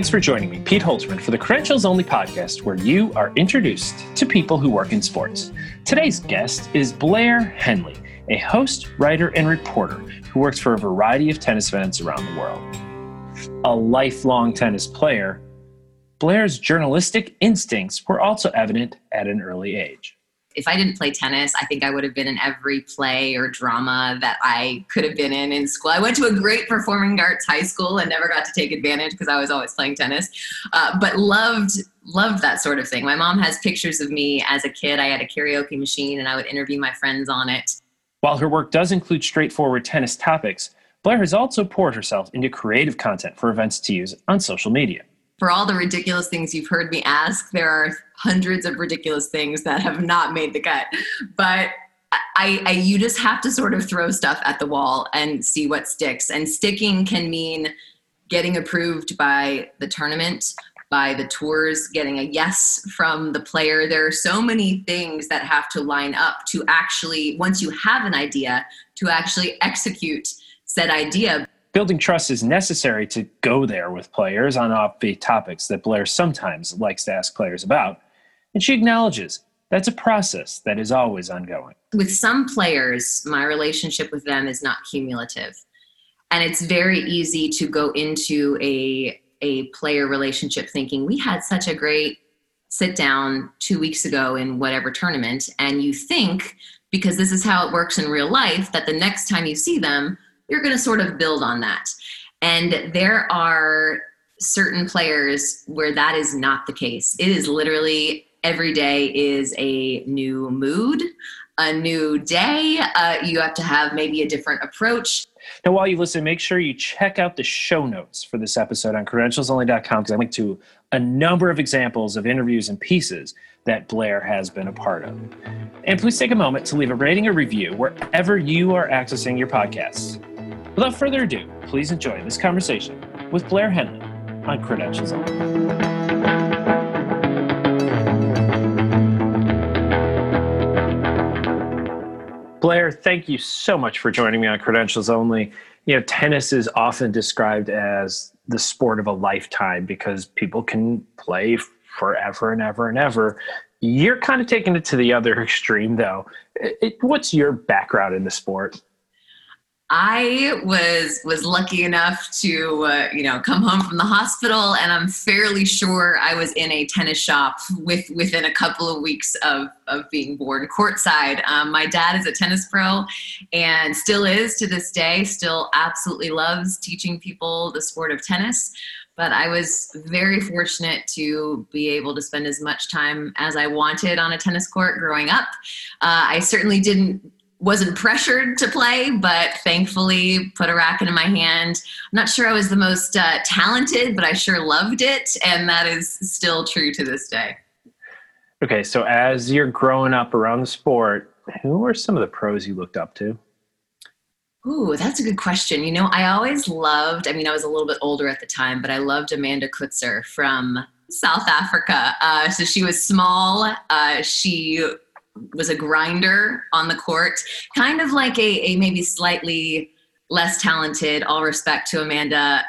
Thanks for joining me, Pete Holzman, for the Credentials Only podcast, where you are introduced to people who work in sports. Today's guest is Blair Henley, a host, writer, and reporter who works for a variety of tennis events around the world. A lifelong tennis player, Blair's journalistic instincts were also evident at an early age if I didn't play tennis, I think I would have been in every play or drama that I could have been in in school. I went to a great performing arts high school and never got to take advantage because I was always playing tennis, uh, but loved loved that sort of thing. My mom has pictures of me as a kid. I had a karaoke machine and I would interview my friends on it. While her work does include straightforward tennis topics, Blair has also poured herself into creative content for events to use on social media for all the ridiculous things you've heard me ask, there are hundreds of ridiculous things that have not made the cut. But I, I, you just have to sort of throw stuff at the wall and see what sticks. And sticking can mean getting approved by the tournament, by the tours, getting a yes from the player. There are so many things that have to line up to actually, once you have an idea, to actually execute said idea building trust is necessary to go there with players on offbeat topics that Blair sometimes likes to ask players about. And she acknowledges that's a process that is always ongoing. With some players, my relationship with them is not cumulative. And it's very easy to go into a, a player relationship thinking, we had such a great sit down two weeks ago in whatever tournament. And you think, because this is how it works in real life, that the next time you see them, you're going to sort of build on that. And there are certain players where that is not the case. It is literally every day is a new mood, a new day. Uh, you have to have maybe a different approach. Now, while you listen, make sure you check out the show notes for this episode on credentialsonly.com because I link to a number of examples of interviews and pieces that Blair has been a part of. And please take a moment to leave a rating or review wherever you are accessing your podcasts. Without further ado, please enjoy this conversation with Blair Henley on Credentials Only. Blair, thank you so much for joining me on Credentials Only. You know, tennis is often described as the sport of a lifetime because people can play forever and ever and ever. You're kind of taking it to the other extreme, though. It, what's your background in the sport? I was was lucky enough to uh, you know come home from the hospital, and I'm fairly sure I was in a tennis shop with within a couple of weeks of of being born courtside. Um, my dad is a tennis pro, and still is to this day. Still absolutely loves teaching people the sport of tennis. But I was very fortunate to be able to spend as much time as I wanted on a tennis court growing up. Uh, I certainly didn't wasn't pressured to play, but thankfully put a racket in my hand. I'm not sure I was the most uh, talented, but I sure loved it, and that is still true to this day. Okay, so as you're growing up around the sport, who are some of the pros you looked up to? Ooh, that's a good question. You know, I always loved, I mean, I was a little bit older at the time, but I loved Amanda Coetzer from South Africa. Uh, so she was small. Uh, she was a grinder on the court, kind of like a, a maybe slightly less talented, all respect to Amanda.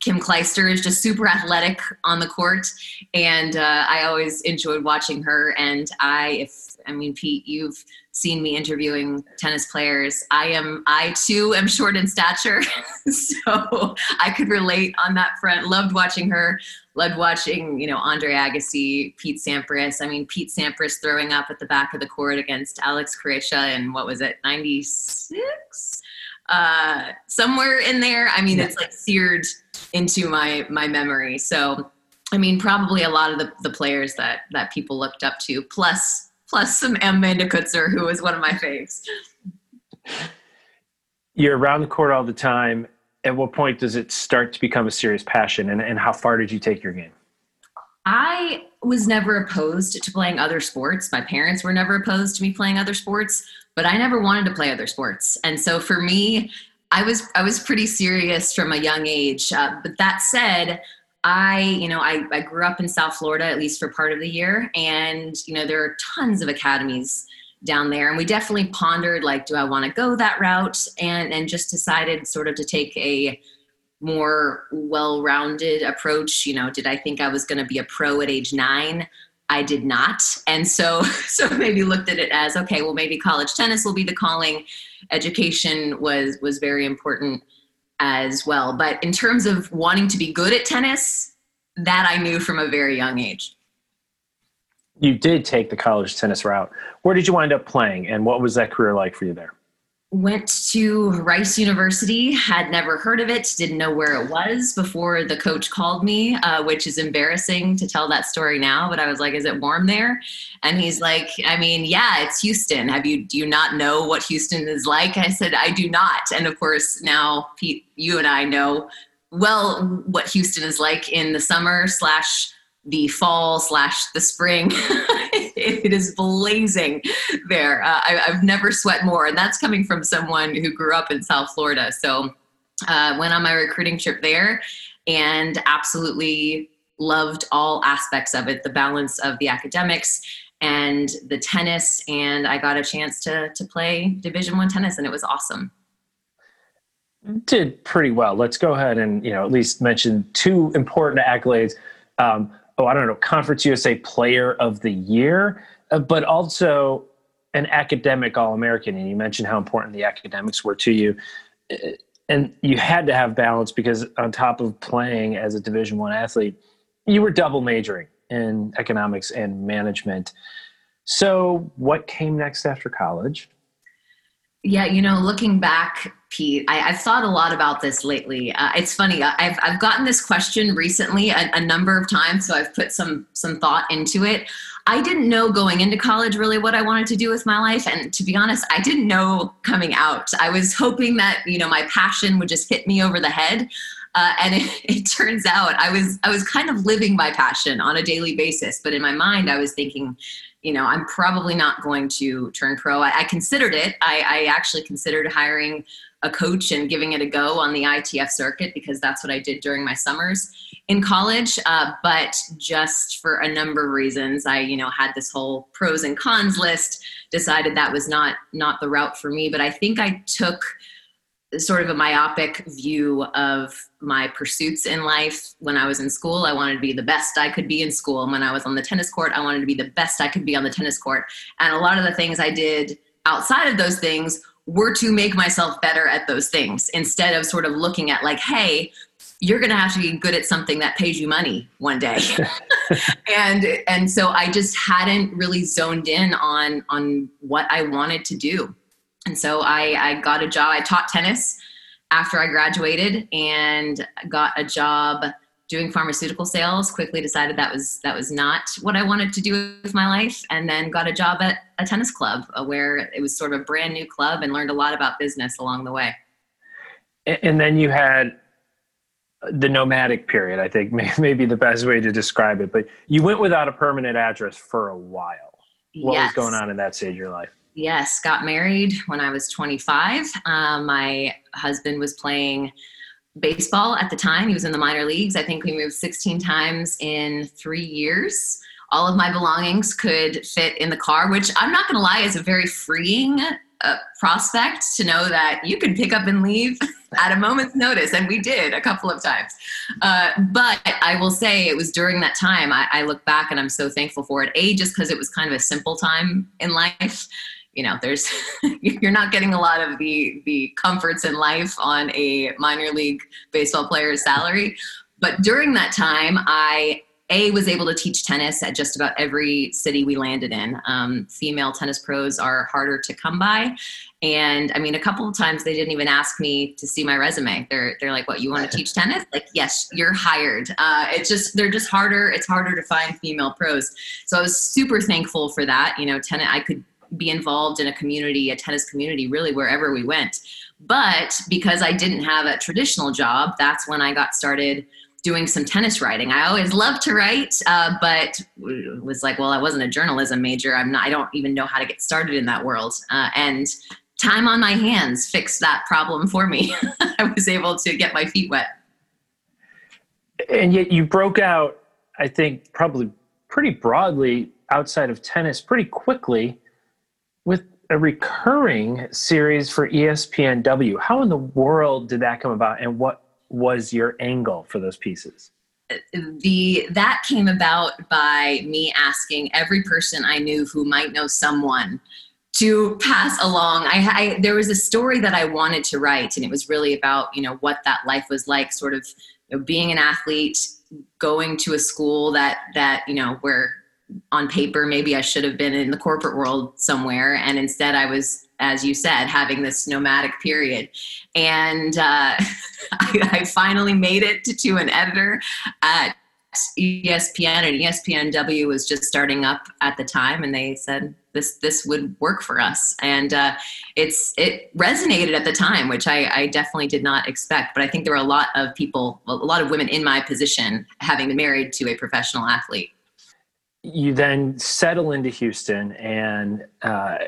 Kim Clijsters is just super athletic on the court, and uh, I always enjoyed watching her. And I, if I mean, Pete, you've seen me interviewing tennis players. I am, I too am short in stature, so I could relate on that front. Loved watching her loved watching, you know, Andre Agassi, Pete Sampras. I mean, Pete Sampras throwing up at the back of the court against Alex Corretja in what was it, 96? Uh, somewhere in there. I mean, it's like seared into my my memory. So, I mean, probably a lot of the, the players that that people looked up to, plus plus some Amanda Coetzer, who was one of my faves. You're around the court all the time at what point does it start to become a serious passion and, and how far did you take your game? I was never opposed to playing other sports. My parents were never opposed to me playing other sports but i never wanted to play other sports. And so for me i was i was pretty serious from a young age. Uh, but that said I, you know, I, I grew up in South Florida at least for part of the year, and you know there are tons of academies down there. And we definitely pondered like do i want to go that route? And and just decided sort of to take a more well-rounded approach. You know did i think i was going to be a pro at age nine? I did not. And so so maybe looked at it as okay well maybe college tennis will be the calling. Education was was very important as well. But in terms of wanting to be good at tennis that i knew from a very young age you did take the college tennis route where did you wind up playing and what was that career like for you there went to Rice University, had never heard of it, didn't know where it was before the coach called me, uh, which is embarrassing to tell that story now. But I was like, "Is it warm there?" And he's like, "I mean, yeah, it's Houston. Have you do you not know what Houston is like?" I said, "I do not." And of course, now Pete, you and I know well what Houston is like in the summer slash the fall slash the spring. it is blazing there. Uh, I, have never sweat more, and that's coming from someone who grew up in South Florida. So, uh, went on my recruiting trip there, and absolutely loved all aspects of it. The balance of the academics and the tennis, and I got a chance to to play Division One tennis, and it was awesome did pretty well. Let's go ahead and you know at least mention two important accolades. Um, oh, I don't know, Conference USA Player of the Year, uh, but also an academic All American. And you mentioned how important the academics were to you. Uh, and you had to have balance because on top of playing as a Division One athlete, you were double majoring in economics and management. So, what came next after college? Yeah, you know, looking back, Pete, I, have thought a lot about this lately. Uh, it's funny. I've I've gotten this question recently a, a, number of times, so I've put some some thought into it. I didn't know going into college really what I wanted to do with my life, and to be honest, I didn't know coming out. I was hoping that you know my passion would just hit me over the head. Uh, and it, it, turns out I was I was kind of living my passion on a daily basis, but in my mind I was thinking, you know, I'm probably not going to turn pro. I, I considered it. I, I, actually considered hiring a coach and giving it a go on the ITF circuit because that's what I did during my summers in college. Uh, but just for a number of reasons, I, you know, had this whole pros and cons list. Decided that was not not the route for me. But I think I took sort of a myopic view of my pursuits in life. When I was in school, I wanted to be the best I could be in school. And when I was on the tennis court, I wanted to be the best I could be on the tennis court. And a lot of the things I did outside of those things were to make myself better at those things instead of sort of looking at like, hey, you're going to have to be good at something that pays you money one day. and and so I just hadn't really zoned in on on what I wanted to do and so I, I got a job. I taught tennis after I graduated and got a job doing pharmaceutical sales quickly decided that was that was not what i wanted to do with my life and then got a job at a tennis club uh, where it was sort of a brand new club and learned a lot about business along the way and then you had the nomadic period i think may, be the best way to describe it but you went without a permanent address for a while what yes. was going on in that stage of your life Yes, got married when I was 25. Um, my husband was playing baseball at the time. He was in the minor leagues. I think we moved 16 times in three years. All of my belongings could fit in the car, which I'm not going to lie is a very freeing uh, prospect to know that you can pick up and leave at a moment's notice. And we did a couple of times. Uh, but I will say it was during that time I, I look back and I'm so thankful for it. A, just because it was kind of a simple time in life you know there's you're not getting a lot of the the comforts in life on a minor league baseball player's salary. But during that time i a was able to teach tennis at just about every city we landed in. Um, female tennis pros are harder to come by. And i mean a couple of times they didn't even ask me to see my resume. They're they're like what you want to teach tennis? Like yes you're hired. Uh, it's just they're just harder it's harder to find female pros. So i was super thankful for that. You know tennis i could be involved in a community, a tennis community, really wherever we went. But because I didn't have a traditional job, that's when I got started doing some tennis writing. I always loved to write, uh, but was like, well, I wasn't a journalism major. I'm not. I don't even know how to get started in that world. Uh, and time on my hands fixed that problem for me. I was able to get my feet wet. And yet, you broke out. I think probably pretty broadly outside of tennis pretty quickly with a recurring series for ESPNW. How in the world did that come about, and what was your angle for those pieces? the that came about by me asking every person I knew who might know someone to pass along. I, I, there was a story that I wanted to write, and it was really about you know what that life was like, sort of you know, being an athlete, going to a school that that you know where on paper maybe I should have been in the corporate world somewhere, and instead I was, as you said, having this nomadic period. And uh, I, I, finally made it to, to an editor at ESPN, and ESPNW was just starting up at the time, and they said this this would work for us, and uh, it's it resonated at the time, which I, I, definitely did not expect. But I think there were a lot of people, a lot of women in my position, having been married to a professional athlete. You then settle into Houston, and uh,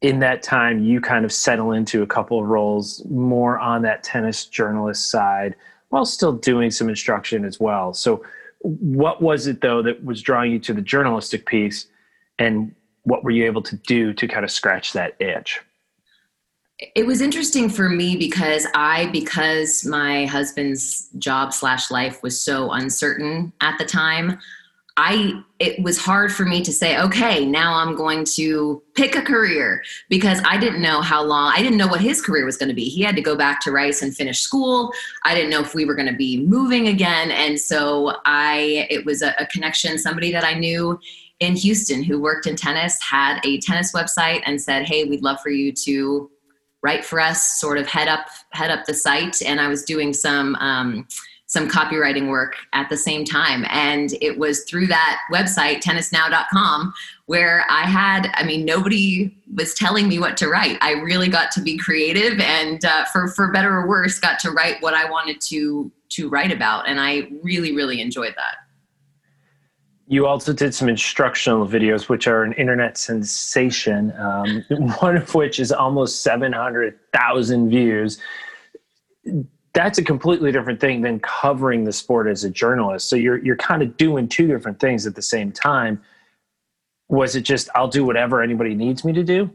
in that time, you kind of settle into a couple of roles more on that tennis journalist side, while still doing some instruction as well. So what was it though that was drawing you to the journalistic piece and what were you able to do to kind of scratch that itch it was interesting for me because i because my husband's job slash life was so uncertain at the time I it was hard for me to say, okay, now I'm going to pick a career because I didn't know how long, I didn't know what his career was going to be. He had to go back to Rice and finish school. I didn't know if we were going to be moving again. And so I, it was a, a connection, somebody that I knew in Houston who worked in tennis had a tennis website and said, hey, we'd love for you to write for us, sort of head up, head up the site. And I was doing some, um, some copywriting work at the same time. And it was through that website, tennisnow.com, where I had, I mean, nobody was telling me what to write. I really got to be creative and uh, for, for better or worse, got to write what I wanted to, to write about. And I really, really enjoyed that. You also did some instructional videos, which are an internet sensation, um, one of which is almost 700,000 views that's a completely different thing than covering the sport as a journalist. So you're you're kind of doing two different things at the same time. Was it just I'll do whatever anybody needs me to do?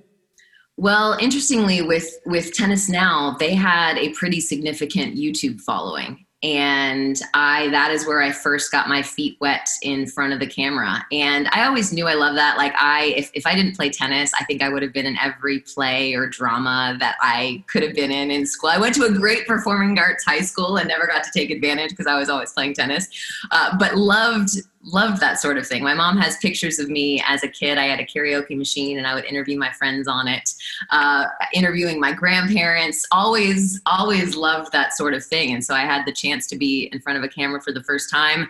Well, interestingly, with with Tennis Now, they had a pretty significant YouTube following and i that is where i first got my feet wet in front of the camera. And i always knew i love that. Like i if, if i didn't play tennis i think i would have been in every play or drama that i could have been in in school. I went to a great performing arts high school and never got to take advantage because i was always playing tennis. Uh, but loved loved that sort of thing. My mom has pictures of me as a kid. I had a karaoke machine and I would interview my friends on it, uh, interviewing my grandparents. Always, always loved that sort of thing. And so I had the chance to be in front of a camera for the first time.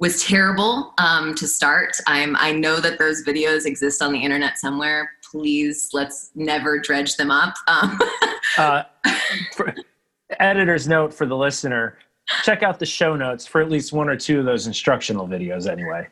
Was terrible um, to start. I'm. I know that those videos exist on the internet somewhere. Please, let's never dredge them up. Um. uh, editor's note for the listener: check out the show notes for at least one or two of those instructional videos anyway.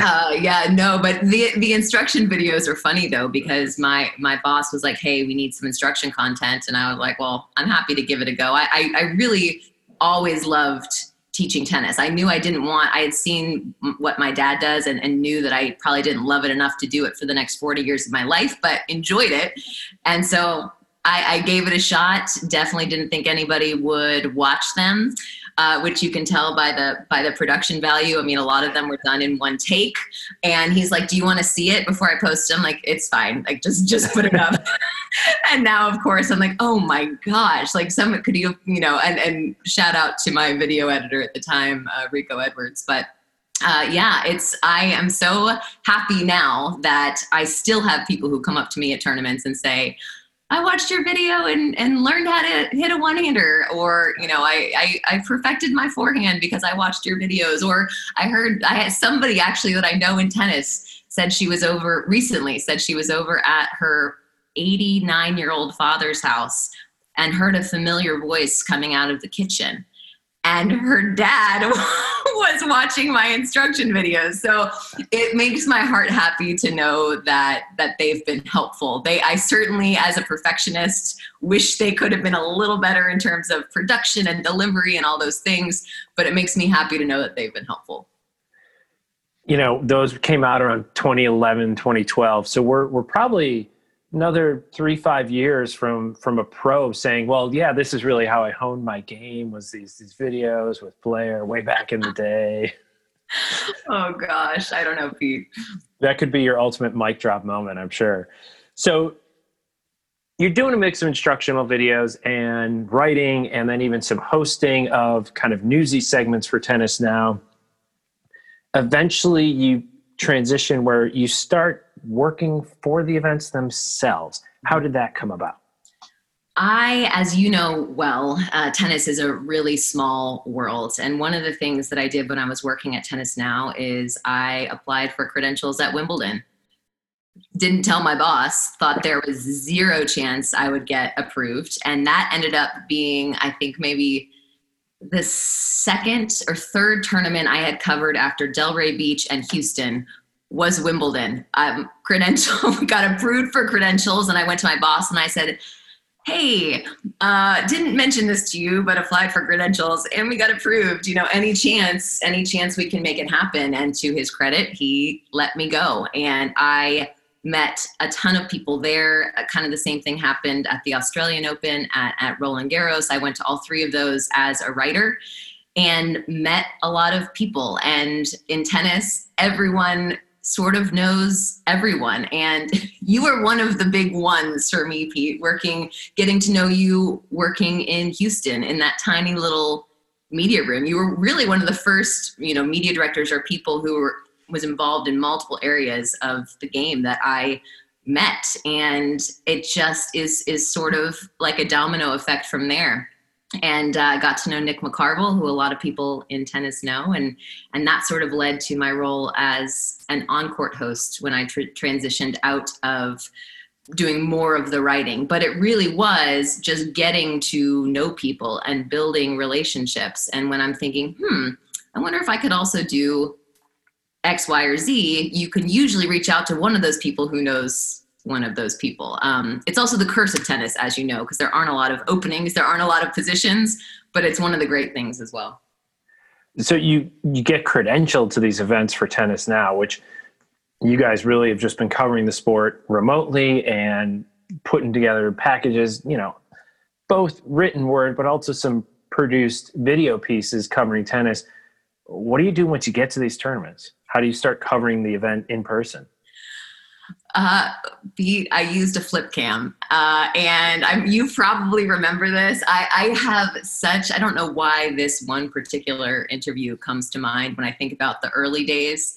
Uh, yeah no but the the instruction videos are funny though because my my boss was like hey we need some instruction content and i was like well i'm happy to give it a go. I i, I really always loved teaching tennis. I knew i didn't want i had seen what my dad does and, and knew that i probably didn't love it enough to do it for the next 40 years of my life but enjoyed it. And so I, I, gave it a shot. Definitely didn't think anybody would watch them, uh, which you can tell by the by the production value. I mean, a lot of them were done in one take. And he's like, "Do you want to see it before I post them?" Like, it's fine. Like, just just put it up. and now, of course, I'm like, "Oh my gosh!" Like, some could you you know? And and shout out to my video editor at the time, uh, Rico Edwards, but. Uh, yeah, it's. I am so happy now that I still have people who come up to me at tournaments and say, I watched your video and, and learned how to hit a one hander, or you know, I, I, I perfected my forehand because I watched your videos, or I heard I had somebody actually that I know in tennis said she was over recently said she was over at her 89 year old father's house and heard a familiar voice coming out of the kitchen and her dad was watching my instruction videos. So it makes my heart happy to know that that they've been helpful. They i certainly as a perfectionist wish they could have been a little better in terms of production and delivery and all those things but it makes me happy to know that they've been helpful. You know those came out around 2011 2012 so we're we're probably another three five years from from a pro saying well yeah this is really how i honed my game was these these videos with blair way back in the day. Oh gosh. I don't know pete. That could be your ultimate mic drop moment i'm sure. So you're doing a mix of instructional videos and writing and then even some hosting of kind of newsy segments for tennis now. Eventually you transition where you start working for the events themselves. How did that come about? I, as you know well, uh, tennis is a really small world. And one of the things that I did when I was working at Tennis Now is I applied for credentials at Wimbledon. Didn't tell my boss, thought there was zero chance I would get approved. And that ended up being, I think, maybe the second or third tournament I had covered after Delray Beach and Houston was Wimbledon. Um, credential got approved for credentials, and I went to my boss and I said, "Hey, uh, didn't mention this to you, but applied for credentials and we got approved. You know, any chance, any chance we can make it happen?" And to his credit, he let me go, and I met a ton of people there. Uh, kind of the same thing happened at the Australian Open, at, at Roland Garros. I went to all three of those as a writer and met a lot of people. And in tennis, everyone sort of knows everyone. And you were one of the big ones for me, Pete, working, getting to know you working in Houston in that tiny little media room. You were really one of the first, you know, media directors or people who were was involved in multiple areas of the game that I met and it just is is sort of like a domino effect from there and uh, got to know Nick McCarville, who a lot of people in tennis know, and and that sort of led to my role as an on-court host when I tr- transitioned out of doing more of the writing. But it really was just getting to know people and building relationships. And when I'm thinking, hmm, I wonder if I could also do X, Y, or Z, you can usually reach out to one of those people who knows one of those people. Um, it's also the curse of tennis, as you know, because there aren't a lot of openings, there aren't a lot of positions, but it's one of the great things as well. So you you get credentialed to these events for tennis now, which you guys really have just been covering the sport remotely and putting together packages, you know, both written word but also some produced video pieces covering tennis. What do you do once you get to these tournaments? How do you start covering the event in person? Uh, I used a flip cam, uh, and I, you probably remember this. I, I have such I don't know why this one particular interview comes to mind when I think about the early days,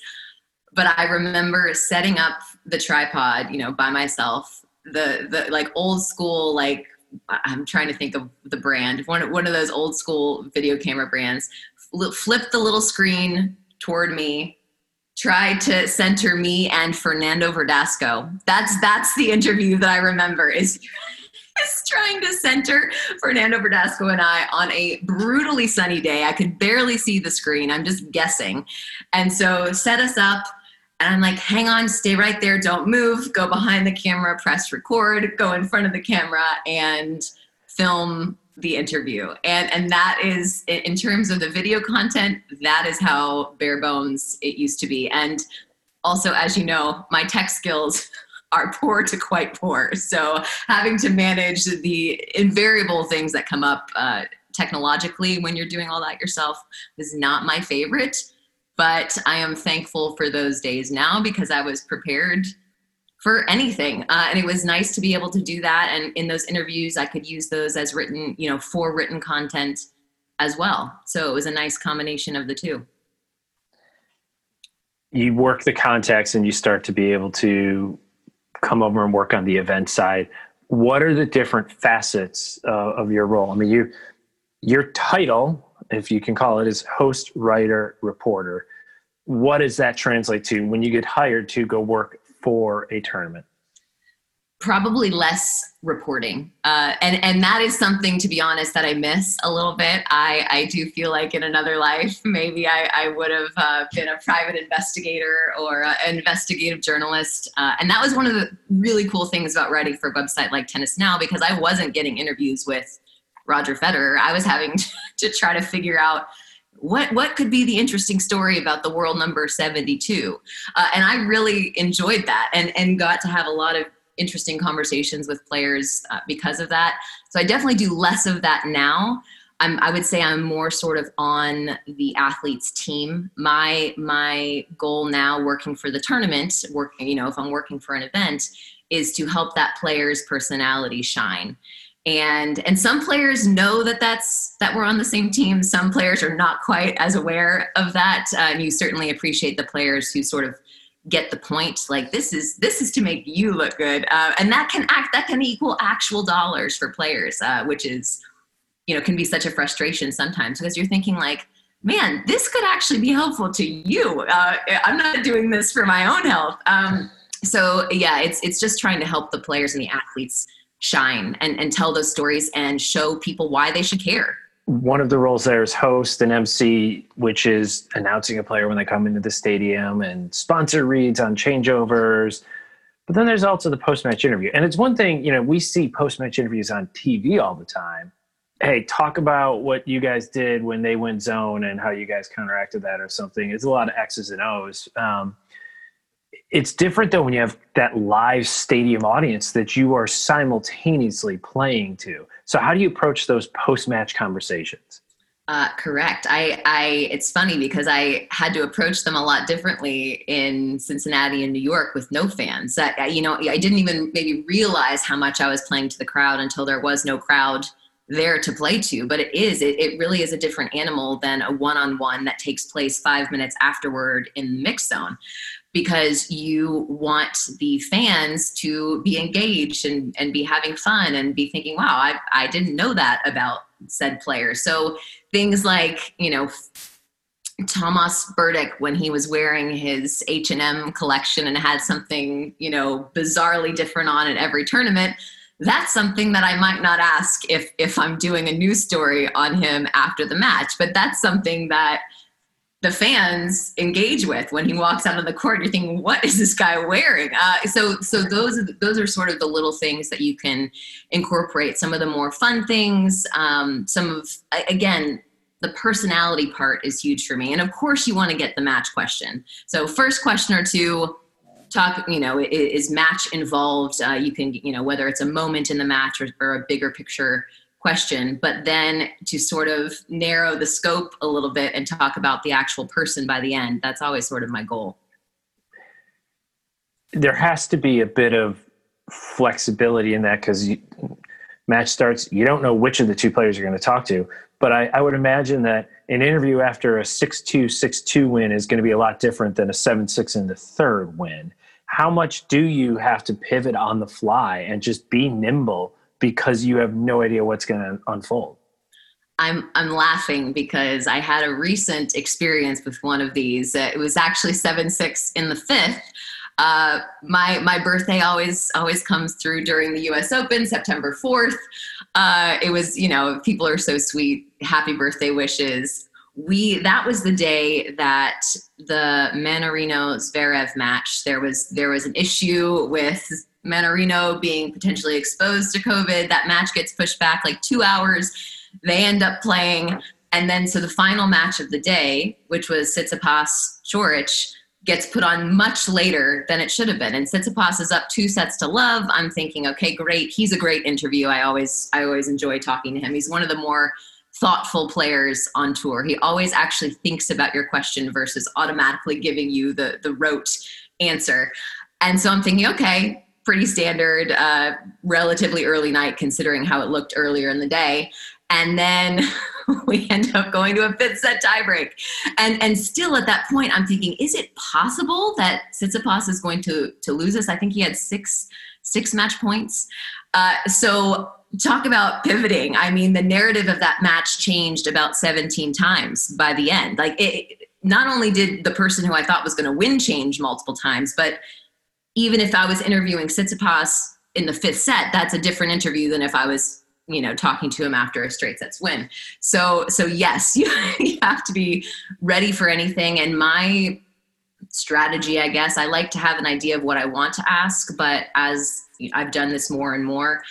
but I remember setting up the tripod, you know, by myself. The the like old school like I'm trying to think of the brand one one of those old school video camera brands. Flip the little screen toward me tried to center me and Fernando Verdasco. That's that's the interview that I remember is is trying to center Fernando Verdasco and I on a brutally sunny day. I could barely see the screen. I'm just guessing. And so set us up and I'm like, hang on, stay right there, don't move, go behind the camera, press record, go in front of the camera and film the interview. And and that is in terms of the video content that is how bare bones it used to be. And also as you know my tech skills are poor to quite poor. So having to manage the invariable things that come up uh, technologically when you're doing all that yourself is not my favorite. But i am thankful for those days now because i was prepared for anything. Uh, and it was nice to be able to do that. And in those interviews, I could use those as written, you know, for written content as well. So it was a nice combination of the two. You work the context and you start to be able to come over and work on the event side. What are the different facets uh, of your role? I mean, you, your title, if you can call it, is host, writer, reporter. What does that translate to when you get hired to go work for a tournament? Probably less reporting, uh, and and that is something, to be honest, that I miss a little bit. I I do feel like in another life, maybe I, I would have uh, been a private investigator or an investigative journalist, uh, and that was one of the really cool things about writing for a website like Tennis Now because I wasn't getting interviews with Roger Federer. I was having to try to figure out what what could be the interesting story about the world number 72 uh, and i really enjoyed that and and got to have a lot of interesting conversations with players uh, because of that. So I definitely do less of that now. I'm, I would say I'm more sort of on the athlete's team. My my goal now, working for the tournament, working you know if I'm working for an event, is to help that player's personality shine. And and some players know that that's that we're on the same team. Some players are not quite as aware of that. Uh, and you certainly appreciate the players who sort of get the point like this is this is to make you look good uh, and that can act that can equal actual dollars for players uh, which is you know can be such a frustration sometimes because you're thinking like man this could actually be helpful to you uh, i'm not doing this for my own health um, so yeah it's it's just trying to help the players and the athletes shine and, and tell those stories and show people why they should care one of the roles there is host and MC, which is announcing a player when they come into the stadium and sponsor reads on changeovers. But then there's also the post match interview. And it's one thing, you know, we see post match interviews on TV all the time hey, talk about what you guys did when they went zone and how you guys counteracted that or something. It's a lot of X's and O's. Um, it's different though when you have that live stadium audience that you are simultaneously playing to. So how do you approach those post-match conversations? Uh, correct. I, I, it's funny because I had to approach them a lot differently in Cincinnati and New York with no fans. That you know, I didn't even maybe realize how much I was playing to the crowd until there was no crowd there to play to but it is it, it really is a different animal than a one-on-one that takes place five minutes afterward in the mix zone because you want the fans to be engaged and, and be having fun and be thinking wow I, I didn't know that about said player so things like you know Tomas Berdych when he was wearing his H&M collection and had something, you know, bizarrely different on at every tournament that's something that I might not ask if if I'm doing a news story on him after the match. But that's something that the fans engage with when he walks out on the court. You're thinking, what is this guy wearing? Uh, so so those are those are sort of the little things that you can incorporate. Some of the more fun things. Um, some of again. The personality part is huge for me. And of course, you want to get the match question. So, first question or two, talk you know is match involved uh, you can you know whether it's a moment in the match or, or, a bigger picture question but then to sort of narrow the scope a little bit and talk about the actual person by the end that's always sort of my goal. There has to be a bit of flexibility in that because match starts you don't know which of the two players you're going to talk to. But I, I would imagine that an interview after a 6-2 6-2 win is going to be a lot different than a 7-6 in the third win. How much do you have to pivot on the fly and just be nimble because you have no idea what's going to unfold? I'm I'm laughing because I had a recent experience with one of these. Uh, it was actually seven six in the fifth. Uh, my my birthday always always comes through during the U.S. Open, September fourth. Uh, it was you know people are so sweet. Happy birthday wishes we that was the day that the Mannarino Zverev match there was there was an issue with Mannarino being potentially exposed to COVID. That match gets pushed back like two hours. They end up playing, and then so the final match of the day, which was Tsitsipas Coric, gets put on much later than it should have been. And Tsitsipas is up two sets to love. I'm thinking, okay, great. He's a great interview. I always I always enjoy talking to him. He's one of the more thoughtful players on tour. He always actually thinks about your question versus automatically giving you the the rote answer. And so I'm thinking, okay, pretty standard, uh, relatively early night considering how it looked earlier in the day. And then we end up going to a fifth set tiebreak. And and still at that point, I'm thinking, is it possible that Tsitsipas is going to to lose this? I think he had six six match points. Uh, so talk about pivoting. I mean, the narrative of that match changed about 17 times by the end. Like, it, not only did the person who I thought was going to win change multiple times, but even if I was interviewing Tsitsipas in the fifth set, that's a different interview than if I was, you know, talking to him after a straight sets win. So, so yes, you, you have to be ready for anything. And my strategy, I guess, I like to have an idea of what I want to ask, but as I've done this more and more,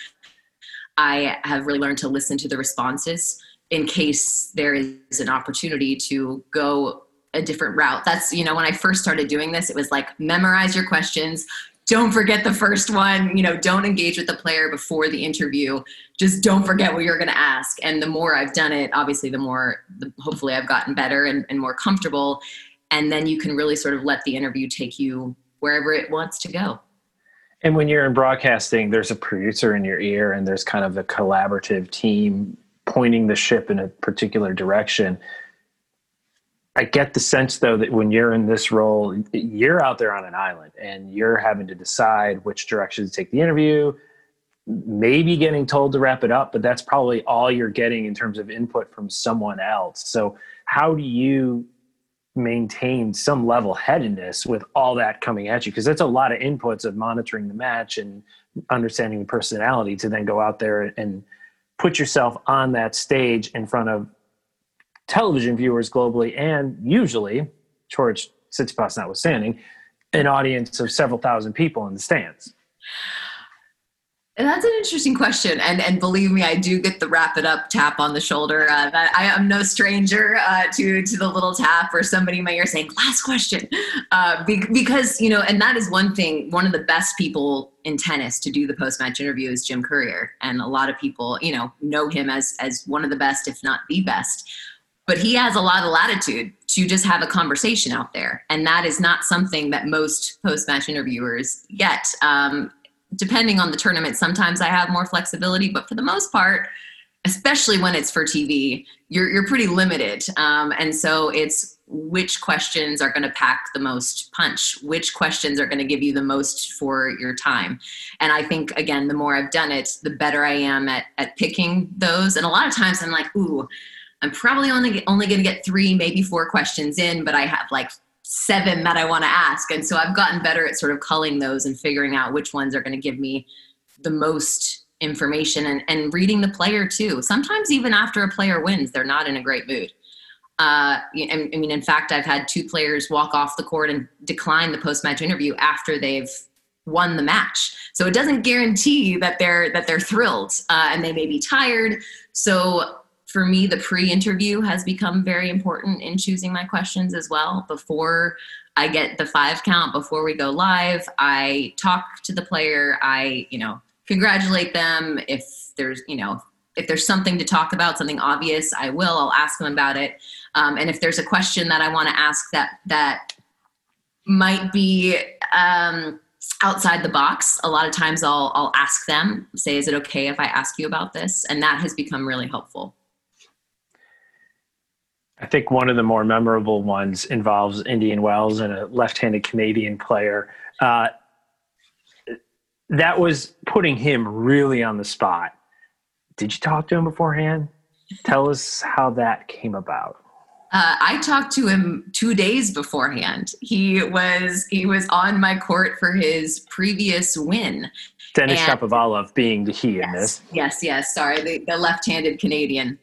I have really learned to listen to the responses in case there is an opportunity to go a different route. That's, you know, when I first started doing this, it was like memorize your questions, don't forget the first one. You know, don't engage with the player before the interview. Just don't forget what you're going to ask. And the more I've done it, obviously, the more the, hopefully I've gotten better and, and more comfortable. And then you can really sort of let the interview take you wherever it wants to go. And when you're in broadcasting, there's a producer in your ear, and there's kind of a collaborative team pointing the ship in a particular direction. I get the sense though that when you're in this role, you're out there on an island and you're having to decide which direction to take the interview, maybe getting told to wrap it up, but that's probably all you're getting in terms of input from someone else. So, how do you maintain some level headedness with all that coming at you? Because that's a lot of inputs of monitoring the match and understanding the personality to then go out there and put yourself on that stage in front of television viewers globally, and usually, George Tsitsipas notwithstanding, an audience of several thousand people in the stands. And that's an interesting question, and and believe me, I do get the wrap it up tap on the shoulder. Uh, I am no stranger uh, to to the little tap or somebody in my ear saying "last question," uh, be, because you know, and that is one thing. One of the best people in tennis to do the post match interview is Jim Courier, and a lot of people you know know him as as one of the best, if not the best but he has a lot of latitude to just have a conversation out there. And that is not something that most post-match interviewers get. Um, depending on the tournament sometimes i have more flexibility but for the most part especially when it's for tv you're, you're pretty limited. Um, and so it's which questions are going to pack the most punch which questions are going to give you the most for your time. And i think again the more i've done it the better i am at, at picking those. And a lot of times i'm like ooh I'm probably only only going to get three, maybe four questions in, but I have like seven that I want to ask, and so I've gotten better at sort of culling those and figuring out which ones are going to give me the most information and, and reading the player too. Sometimes even after a player wins, they're not in a great mood. Uh, I mean, in fact, I've had two players walk off the court and decline the post-match interview after they've won the match. So it doesn't guarantee that they're that they're thrilled, uh, and they may be tired. So for me, the pre interview has become very important in choosing my questions as well. Before I get the five count, before we go live, I talk to the player. I, you know, congratulate them. If there's, you know, if there's something to talk about, something obvious, I will. I'll ask them about it. Um, and if there's a question that I want to ask that that might be um, outside the box, a lot of times I'll I'll ask them, say, "Is it okay if I ask you about this?" And that has become really helpful. I think one of the more memorable ones involves Indian Wells and a left-handed Canadian player. Uh, that was putting him really on the spot. Did you talk to him beforehand? Tell us how that came about. Uh, I talked to him two days beforehand. He was he was on my court for his previous win. Denis Shapovalov being the he yes, in this. Yes, yes. Sorry, the, the left-handed Canadian.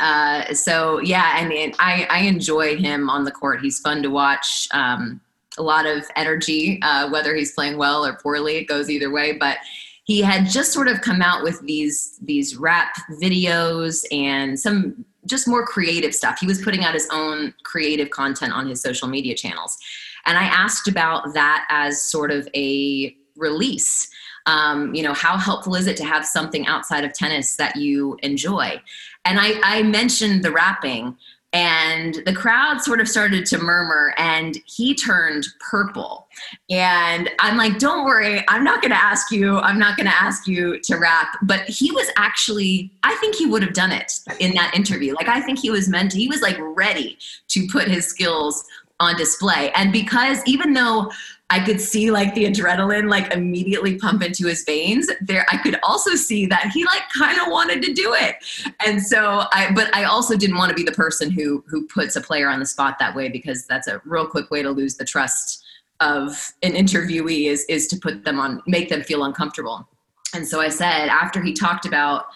Uh, so yeah, I mean, I, I enjoy him on the court. He's fun to watch. Um, a lot of energy, uh, whether he's playing well or poorly, it goes either way. But he had just sort of come out with these these rap videos and some just more creative stuff. He was putting out his own creative content on his social media channels, and I asked about that as sort of a release. Um, you know, how helpful is it to have something outside of tennis that you enjoy? And I, I mentioned the rapping and the crowd sort of started to murmur and he turned purple. And i'm like don't worry i'm not going to ask you i'm not going to ask you to rap. But he was actually i think he would have done it in that interview. Like i think he was meant to he was like ready to put his skills on display. And because even though I could see like the adrenaline like immediately pump into his veins. There, I could also see that he like kind of wanted to do it, and so I. But I also didn't want to be the person who who puts a player on the spot that way because that's a real quick way to lose the trust of an interviewee is is to put them on make them feel uncomfortable. And so I said after he talked about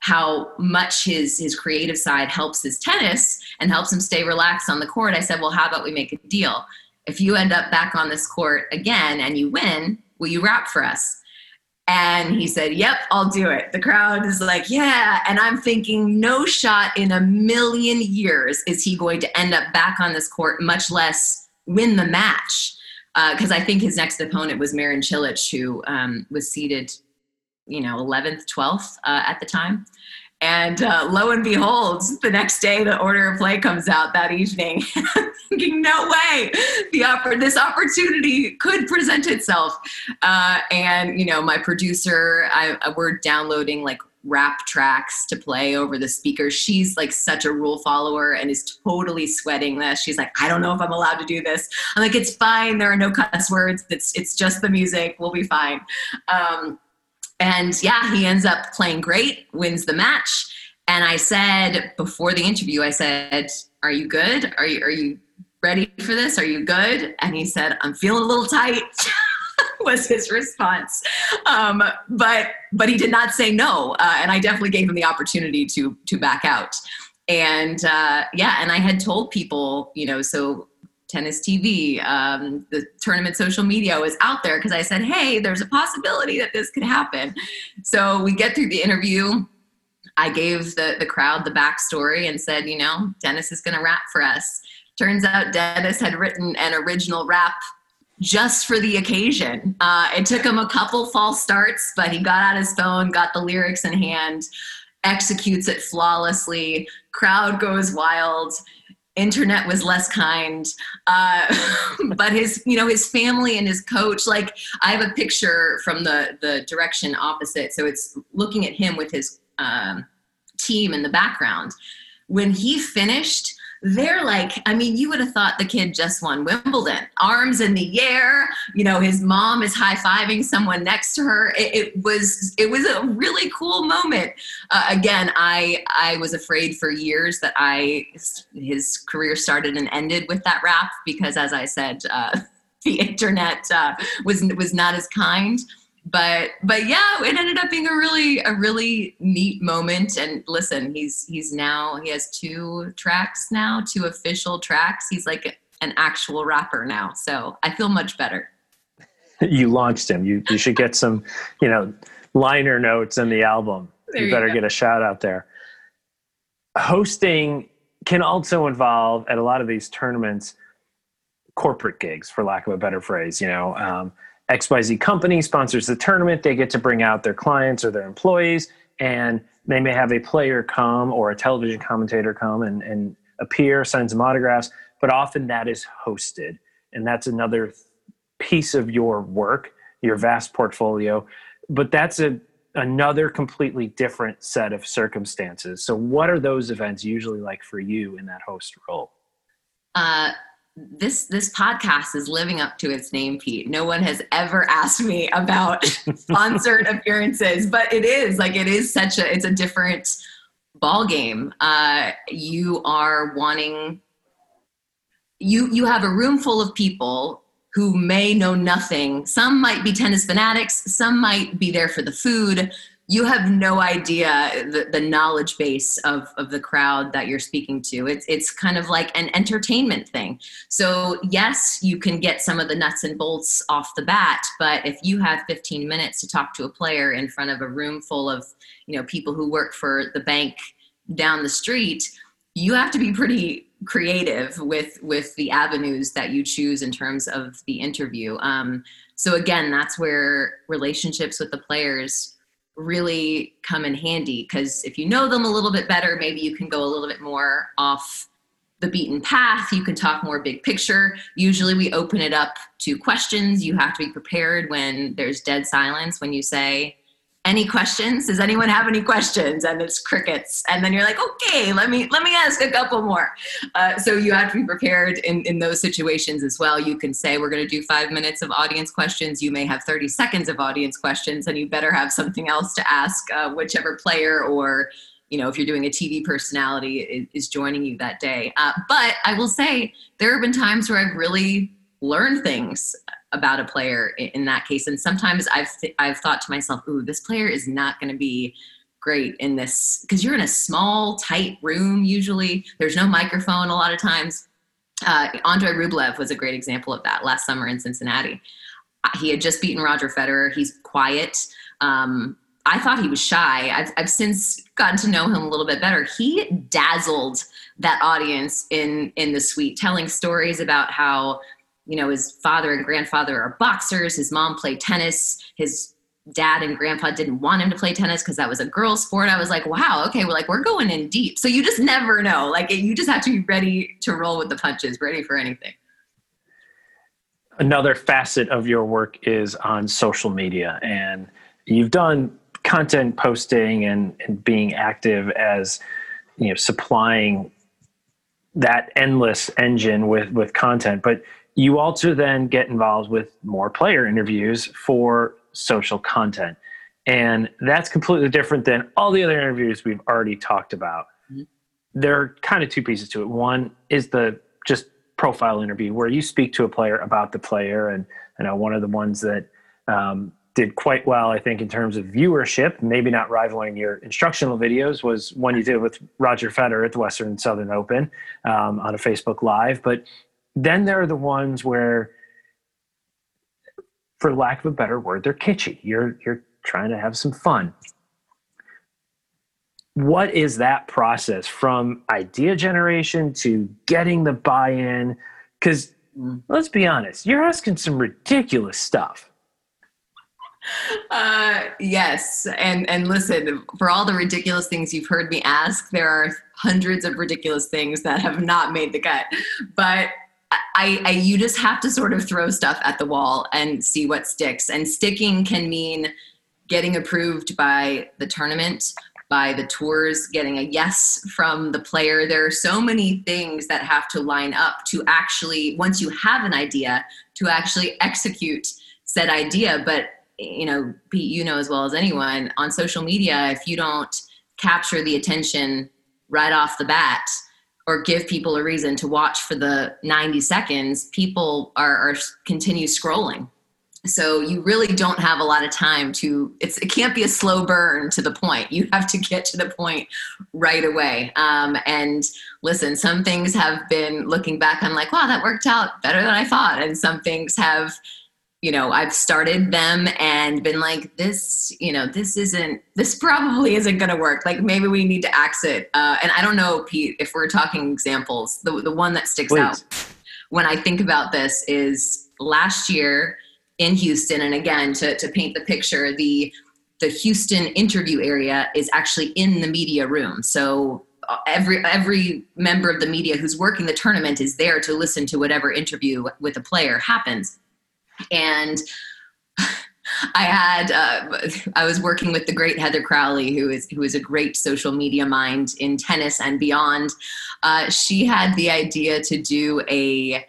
how much his his creative side helps his tennis and helps him stay relaxed on the court, I said, well, how about we make a deal? If you end up back on this court again and you win, will you rap for us? And he said, Yep, I'll do it. The crowd is like, Yeah. And I'm thinking, no shot in a million years is he going to end up back on this court, much less win the match. because uh, I think his next opponent was Marin Cilic, who um, was seeded, you know, 11th, 12th uh, at the time. And uh, lo and behold, the next day the order of play comes out that evening. thinking, no way, the this opportunity could present itself. Uh, and you know, my producer, I, I, we're downloading like rap tracks to play over the speakers. She's like such a rule follower and is totally sweating this. She's like, I don't know if I'm allowed to do this. I'm like, it's fine. There are no cuss words. It's it's just the music. We'll be fine. Um, and yeah, he ends up playing great, wins the match. And I said before the interview, I said, "Are you good? Are you are you ready for this? Are you good?" And he said, "I'm feeling a little tight." was his response. Um, but but he did not say no, uh, and I definitely gave him the opportunity to to back out. And uh, yeah, and I had told people, you know, so tennis TV, um, the tournament social media was out there because I said, hey, there's a possibility that this could happen. So we get through the interview. I gave the, the crowd the backstory and said, you know, Dennis is going to rap for us. Turns out Dennis had written an original rap just for the occasion. Uh, it took him a couple false starts, but he got out his phone, got the lyrics in hand, executes it flawlessly. Crowd goes wild internet was less kind uh, but his you know his family and his coach like i have a picture from the the direction opposite so it's looking at him with his um, team in the background. When he finished they're like, I mean, you would have thought the kid just won Wimbledon, arms in the air. You know, his mom is high fiving someone next to her. It, it, was it was a really cool moment. Uh, again, I I was afraid for years that I his career started and ended with that rap because, as I said. Uh, the internet uh, was was not as kind but but yeah it ended up being a really a really neat moment. And listen he's he's now he has two tracks now two official tracks. He's like an actual rapper now. So i feel much better. You launched him. You you should get some you know liner notes in the album. There you better you get a shout out there. Hosting can also involve at a lot of these tournaments corporate gigs for lack of a better phrase you know um, XYZ company sponsors the tournament. They get to bring out their clients or their employees, and they may have a player come or a television commentator come and, and appear, sign some autographs, but often that is hosted. And that's another piece of your work, your vast portfolio. But that's a another completely different set of circumstances. So what are those events usually like for you in that host role? Uh, this this podcast is living up to its name pete. No one has ever asked me about sponsored appearances but it is like it is such a it's a different ball game uh, you are wanting you you have a room full of people who may know nothing. Some might be tennis fanatics. Some might be there for the food you have no idea the, the knowledge base of, of the crowd that you're speaking to. It's, it's kind of like an entertainment thing. So, yes, you can get some of the nuts and bolts off the bat, but if you have 15 minutes to talk to a player in front of a room full of you know people who work for the bank down the street, you have to be pretty creative with with the avenues that you choose in terms of the interview. Um, so again, that's where relationships with the players really come in handy because if you know them a little bit better, maybe you can go a little bit more off the beaten path. You can talk more big picture. Usually we open it up to questions. You have to be prepared when there's dead silence when you say, any questions? Does anyone have any questions? And it's crickets. And then you're like okay let me let me ask a couple more. Uh, so you have to be prepared in in those situations as well. You can say we're going to do five minutes of audience questions. You may have 30 seconds of audience questions and you better have something else to ask uh, whichever player or you know if you're doing a tv personality is, joining you that day. Uh, but i will say there have been times where i've really learned things about a player in that case. And sometimes I've th- I've thought to myself, "Ooh, this player is not going to be great in this because you're in a small, tight room. Usually, there's no microphone. A lot of times, uh, Andrei Rublev was a great example of that last summer in Cincinnati. Uh, he had just beaten Roger Federer. He's quiet. Um, I thought he was shy. I've, I've since gotten to know him a little bit better. He dazzled that audience in in the suite, telling stories about how you know, his father and grandfather are boxers. His mom played tennis. His dad and grandpa didn't want him to play tennis because that was a girl's sport. I was like, wow, okay, we're like we're going in deep. So you just never know. Like you just have to be ready to roll with the punches, ready for anything. Another facet of your work is on social media, and you've done content posting and, and being active as you know supplying that endless engine with with content but you also then get involved with more player interviews for social content. And that's completely different than all the other interviews we've already talked about. Mm-hmm. There are kind of two pieces to it. One is the just profile interview where you speak to a player about the player. And I know one of the ones that um, did quite well, I think, in terms of viewership, maybe not rivaling your instructional videos, was one you did with Roger Federer at the Western Southern Open um, on a Facebook Live. But then there are the ones where for lack of a better word, they're kitschy. You're you're trying to have some fun. What is that process from idea generation to getting the buy-in? Because let's be honest, you're asking some ridiculous stuff. Uh, yes, and and listen, for all the ridiculous things you've heard me ask, there are hundreds of ridiculous things that have not made the cut. But I, I, you just have to sort of throw stuff at the wall and see what sticks. And sticking can mean getting approved by the tournament, by the tours, getting a yes from the player. There are so many things that have to line up to actually, once you have an idea, to actually execute said idea. But you know, Pete, you know as well as anyone on social media, if you don't capture the attention right off the bat, or give people a reason to watch for the 90 seconds, people are, are continue scrolling. So you really don't have a lot of time to. It's it can't be a slow burn to the point. You have to get to the point right away. Um, and listen, some things have been looking back. I'm like, wow, that worked out better than I thought, and some things have you know i've started them and been like this you know this isn't this probably isn't going to work. Like maybe we need to exit uh, and i don't know pete if we're talking examples the, the one that sticks Please. out when i think about this is last year in houston and again to, to paint the picture the the houston interview area is actually in the media room. So uh, every every member of the media who's working the tournament is there to listen to whatever interview with a player happens and I had uh, I was working with the great Heather Crowley, who is who is a great social media mind in tennis and beyond. Uh, she had the idea to do a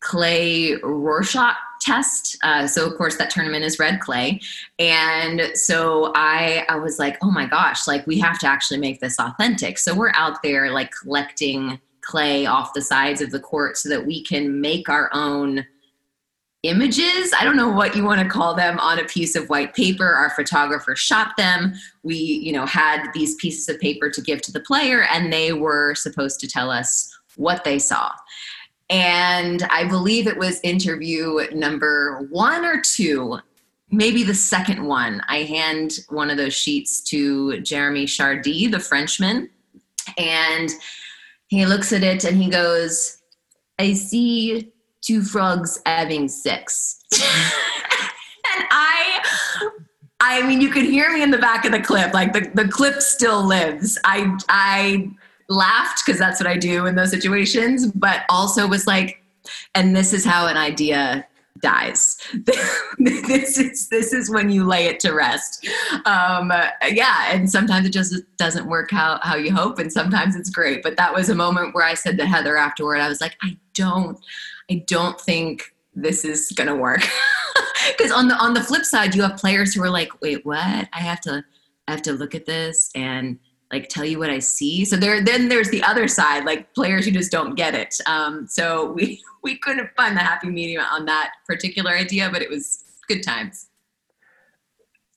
clay Rorschach test. Uh, so of course that tournament is red clay, and so I I was like, oh my gosh, like we have to actually make this authentic. So we're out there like collecting clay off the sides of the court so that we can make our own images. I don't know what you want to call them on a piece of white paper. Our photographer shot them. We you know had these pieces of paper to give to the player and they were supposed to tell us what they saw. And i believe it was interview number one or two maybe the second one. I hand one of those sheets to jeremy chardy the frenchman and he looks at it and he goes i see two frogs having sex. and I I mean you could hear me in the back of the clip. Like the, the clip still lives. I I laughed because that's what I do in those situations, but also was like, and this is how an idea dies. this is this is when you lay it to rest. Um, yeah, and sometimes it just doesn't work how how you hope, and sometimes it's great. But that was a moment where I said to Heather afterward, I was like, I don't, I don't think this is gonna work. Because on the on the flip side, you have players who are like, wait, what? I have to I have to look at this and like tell you what I see. So there then there's the other side, like players who just don't get it. Um, so we we couldn't find the happy medium on that particular idea, but it was good times.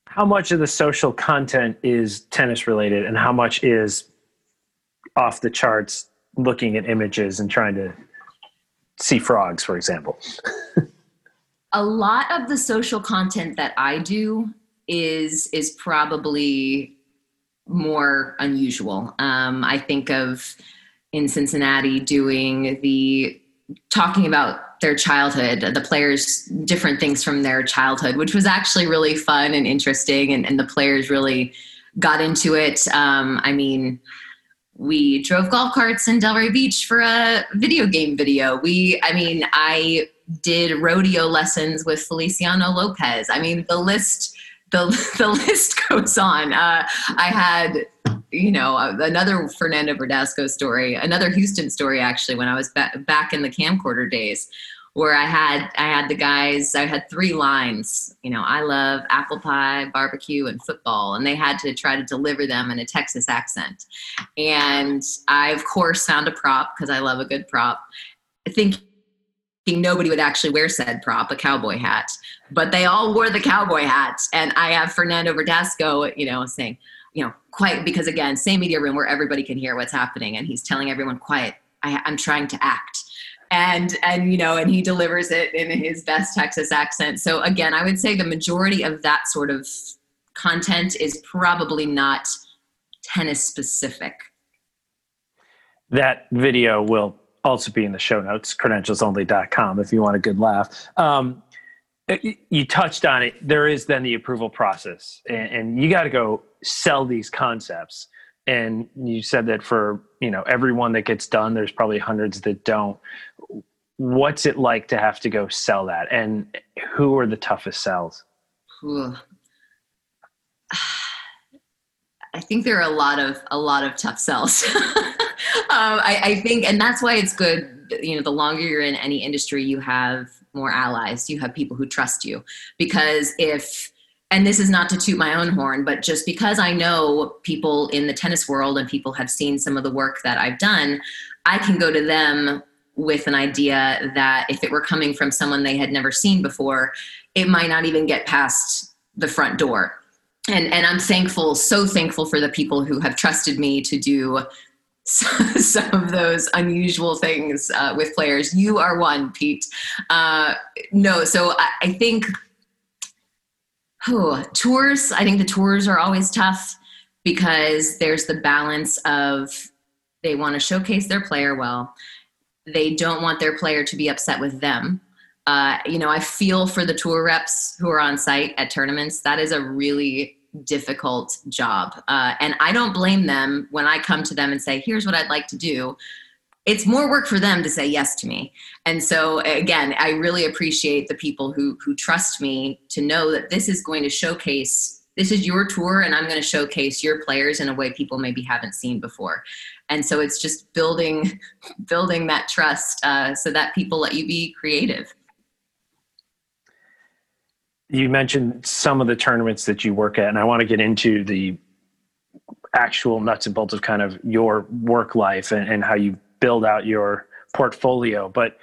How much of the social content is tennis related and how much is off the charts looking at images and trying to see frogs, for example? a lot of the social content that I do is is probably more unusual. Um, I think of in Cincinnati doing the talking about their childhood, the players, different things from their childhood, which was actually really fun and interesting. And, and the players really got into it. Um, I mean, we drove golf carts in Delray Beach for a video game video. We, I mean, I did rodeo lessons with Feliciano Lopez. I mean, the list, the, the list goes on. Uh, I had, you know, another Fernando Verdasco story, another Houston story, actually, when I was ba- back in the camcorder days where I had I had the guys I had three lines you know I love apple pie barbecue and football and they had to try to deliver them in a Texas accent. And I of course found a prop because I love a good prop thinking nobody would actually wear said prop a cowboy hat. But they all wore the cowboy hat and I have Fernando Verdasco you know saying you know quiet because again same media room where everybody can hear what's happening and he's telling everyone quiet. I, I'm trying to act and and you know and he delivers it in his best texas accent. So again i would say the majority of that sort of content is probably not tennis specific. That video will also be in the show notes credentialsonly.com if you want a good laugh. Um, you touched on it. There is then the approval process and, and you got to go sell these concepts and you said that for you know everyone that gets done there's probably hundreds that don't. What's it like to have to go sell that? And who are the toughest sells? I think there are a lot of a lot of tough sells. Um, I, I think and that's why it's good you know the longer you're in any industry you have more allies you have people who trust you. Because if and this is not to toot my own horn, but just because I know people in the tennis world and people have seen some of the work that I've done, I can go to them with an idea that if it were coming from someone they had never seen before, it might not even get past the front door. And and I'm thankful, so thankful for the people who have trusted me to do some of those unusual things uh, with players. You are one, Pete. Uh, no, so I, I think Oh, tours. I think the tours are always tough because there's the balance of they want to showcase their player well. They don't want their player to be upset with them. Uh, you know, I feel for the tour reps who are on site at tournaments. That is a really difficult job. Uh, and I don't blame them when I come to them and say, here's what I'd like to do it's more work for them to say yes to me. And so again i really appreciate the people who who trust me to know that this is going to showcase this is your tour and i'm going to showcase your players in a way people maybe haven't seen before. And so it's just building building that trust uh, so that people let you be creative. You mentioned some of the tournaments that you work at and i want to get into the actual nuts and bolts of kind of your work life and, and how you build out your portfolio. But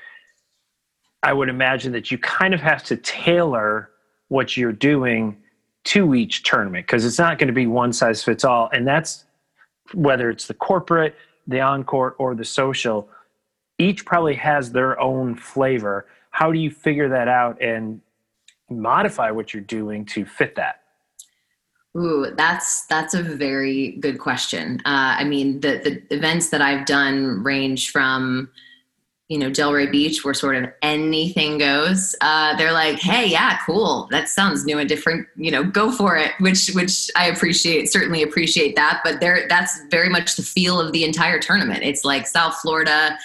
I would imagine that you kind of have to tailor what you're doing to each tournament because it's not going to be one size fits all. And that's whether it's the corporate, the on court, or the social, each probably has their own flavor. How do you figure that out and modify what you're doing to fit that? Ooh, that's that's a very good question. Uh, I mean, the the events that I've done range from, you know, Delray Beach, where sort of anything goes. Uh, they're like, hey, yeah, cool. That sounds new and different. You know, go for it. Which which I appreciate. Certainly appreciate that. But there, that's very much the feel of the entire tournament. It's like South Florida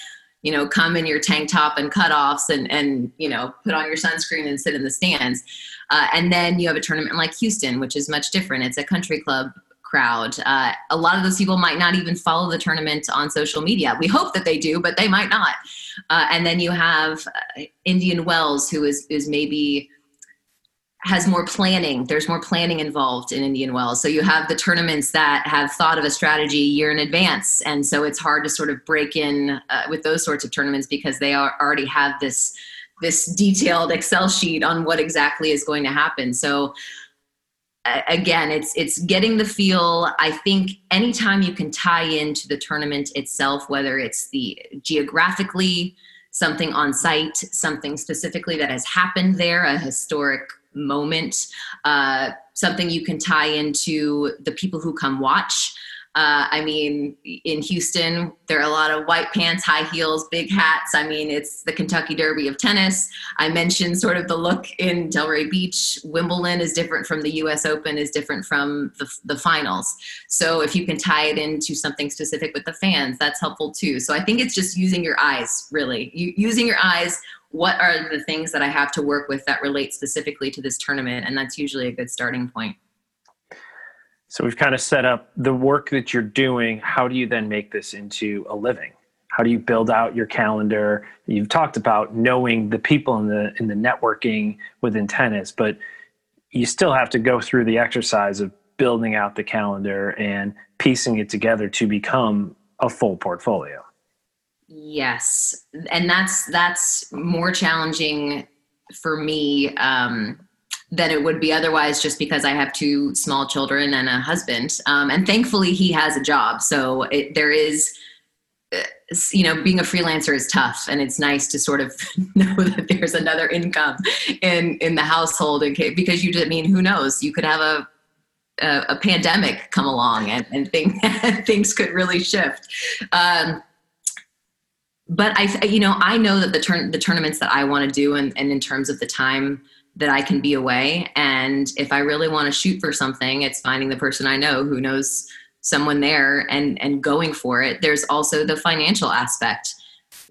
you know, come in your tank top and cutoffs and and you know, put on your sunscreen and sit in the stands. Uh, and then you have a tournament like Houston, which is much different. It's a country club crowd. Uh, a lot of those people might not even follow the tournament on social media. We hope that they do, but they might not. Uh, and then you have uh, Indian Wells, who is is maybe has more planning. There's more planning involved in Indian Wells. So you have the tournaments that have thought of a strategy year in advance, and so it's hard to sort of break in uh, with those sorts of tournaments because they are, already have this this detailed Excel sheet on what exactly is going to happen. So again, it's it's getting the feel. I think anytime you can tie into the tournament itself, whether it's the geographically something on site, something specifically that has happened there, a historic moment, uh, something you can tie into the people who come watch. Uh, I mean, in Houston, there are a lot of white pants, high heels, big hats. I mean, it's the Kentucky Derby of tennis. I mentioned sort of the look in Delray Beach. Wimbledon is different from the U.S. Open, is different from the, the finals. So if you can tie it into something specific with the fans, that's helpful too. So I think it's just using your eyes, really, you, using your eyes. What are the things that I have to work with that relate specifically to this tournament? And that's usually a good starting point. So we've kind of set up the work that you're doing. How do you then make this into a living? How do you build out your calendar? You've talked about knowing the people in the in the networking within tennis, but you still have to go through the exercise of building out the calendar and piecing it together to become a full portfolio. Yes, and that's that's more challenging for me um, than it would be otherwise just because I have two small children and a husband. Um, and thankfully, he has a job. So it, there is, uh, you know, being a freelancer is tough. And it's nice to sort of know that there's another income in, in the household because you, I mean, who knows? You could have a, a, a pandemic come along and, and thing, things could really shift. Um, but I, you know, I know that the turn, the tournaments that I want to do and, and in terms of the time, that I can be away. And if I really want to shoot for something, it's finding the person I know who knows someone there and and going for it. There's also the financial aspect.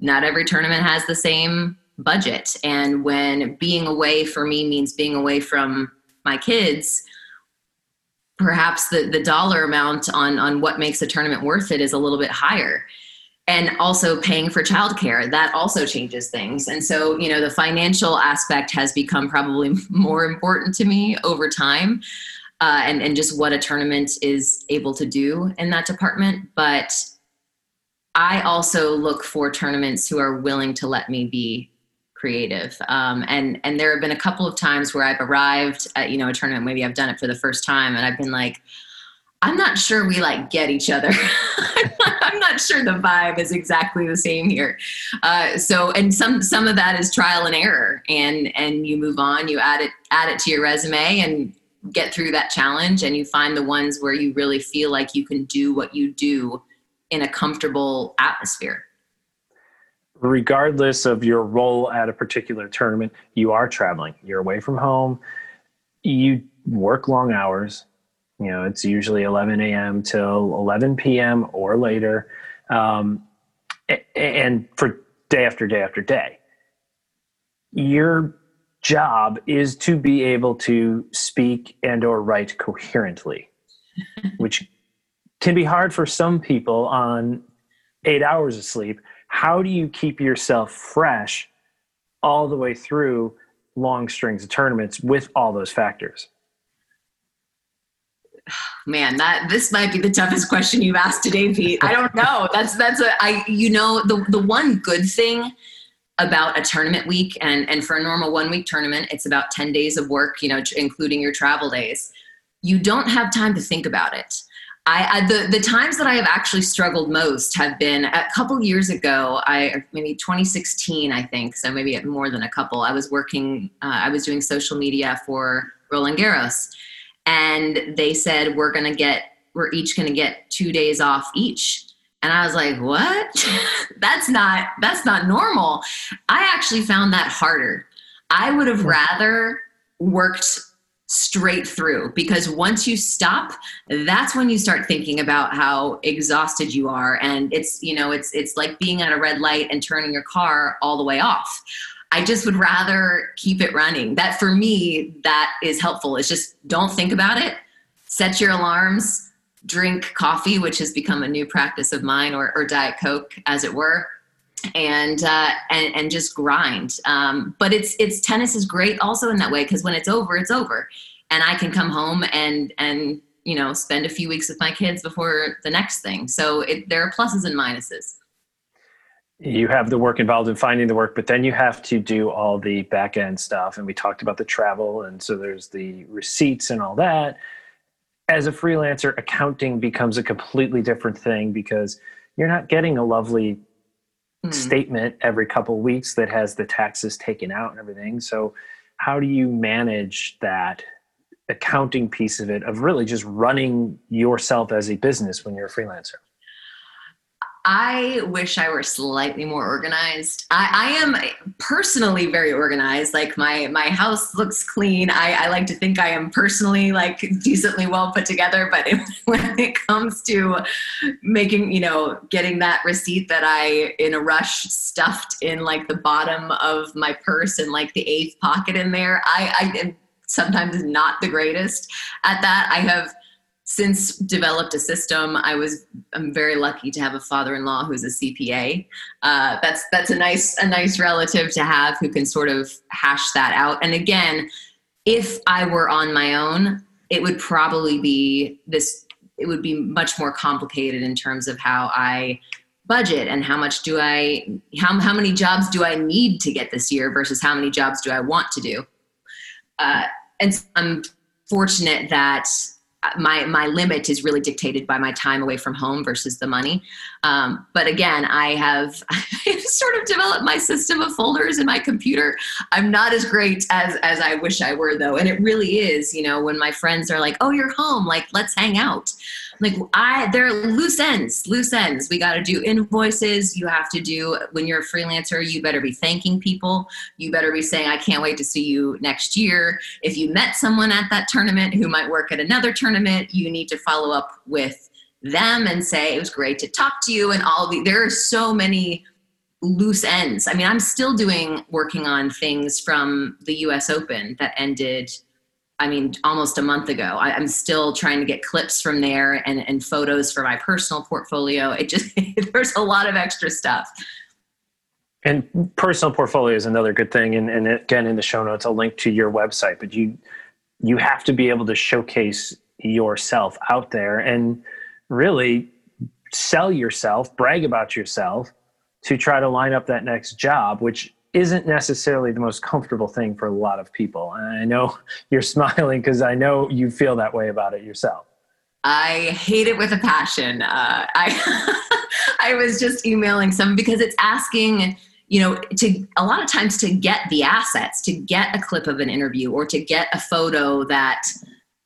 Not every tournament has the same budget. And when being away for me means being away from my kids, perhaps the, the dollar amount on, on what makes a tournament worth it is a little bit higher and also paying for childcare. That also changes things. And so you know the financial aspect has become probably more important to me over time uh, and and just what a tournament is able to do in that department. But i also look for tournaments who are willing to let me be creative. Um, and and there have been a couple of times where i've arrived at you know a tournament. Maybe i've done it for the first time and i've been like I'm not sure we like get each other. I'm not sure the vibe is exactly the same here. Uh, so, and some some of that is trial and error, and and you move on. You add it add it to your resume and get through that challenge, and you find the ones where you really feel like you can do what you do in a comfortable atmosphere. Regardless of your role at a particular tournament, you are traveling. You're away from home. You work long hours you know, it's usually 11 a.m. till 11 p.m. or later, um, and for day after day after day. Your job is to be able to speak and or write coherently, which can be hard for some people on eight hours of sleep. How do you keep yourself fresh all the way through long strings of tournaments with all those factors? man that this might be the toughest question you've asked today pete i don't know that's that's a i you know the the one good thing about a tournament week and and for a normal one week tournament it's about 10 days of work you know including your travel days you don't have time to think about it I, I, the the times that I have actually struggled most have been a couple years ago. I maybe 2016, I think. So maybe more than a couple. I was working. Uh, I was doing social media for Roland Garros, and they said we're going to get we're each going to get 2 days off each. And I was like, "What? that's not that's not normal." I actually found that harder. I would have hmm. rather worked straight through because once you stop that's when you start thinking about how exhausted you are and it's you know it's it's like being at a red light and turning your car all the way off I just would rather keep it running. That for me, that is helpful. It's just don't think about it. Set your alarms, drink coffee, which has become a new practice of mine, or, or Diet Coke, as it were, and uh, and and just grind. Um, but it's it's tennis is great also in that way because when it's over, it's over, and I can come home and and you know spend a few weeks with my kids before the next thing. So it, there are pluses and minuses you have the work involved in finding the work, but then you have to do all the back end stuff. And we talked about the travel, and so there's the receipts and all that. As a freelancer, accounting becomes a completely different thing because you're not getting a lovely mm. statement every couple weeks that has the taxes taken out and everything. So, how do you manage that accounting piece of it of really just running yourself as a business when you're a freelancer? I wish I were slightly more organized. I, I, am personally very organized. Like my my house looks clean. I, I like to think I am personally like decently well put together. But when it comes to making, you know, getting that receipt that I in a rush stuffed in like the bottom of my purse and like the eighth pocket in there, I, I am sometimes not the greatest at that. I have since developed a system i was i'm very lucky to have a father-in-law who's a cpa uh, that's that's a nice a nice relative to have who can sort of hash that out. And again if i were on my own it would probably be this it would be much more complicated in terms of how i budget and how much do i how, how many jobs do i need to get this year versus how many jobs do i want to do? Uh, and i'm fortunate that my my limit is really dictated by my time away from home versus the money. Um, but again, I have sort of developed my system of folders in my computer. I'm not as great as as I wish I were though, and it really is. You know, when my friends are like, "Oh, you're home, like let's hang out," like I there are loose ends, loose ends. We got to do invoices. You have to do when you're a freelancer. You better be thanking people. You better be saying, "I can't wait to see you next year." If you met someone at that tournament who might work at another tournament, you need to follow up with them and say it was great to talk to you. And all the there are so many loose ends. I mean, I'm still doing working on things from the U.S. Open that ended I mean, almost a month ago. I, am still trying to get clips from there and, and photos for my personal portfolio. It just, there's a lot of extra stuff. And personal portfolio is another good thing. And, and again, in the show notes, I'll link to your website, but you, you have to be able to showcase yourself out there and really sell yourself, brag about yourself to try to line up that next job, which isn't necessarily the most comfortable thing for a lot of people. And I know you're smiling because I know you feel that way about it yourself. I hate it with a passion. Uh, I I was just emailing some because it's asking, you know, to a lot of times to get the assets, to get a clip of an interview or to get a photo that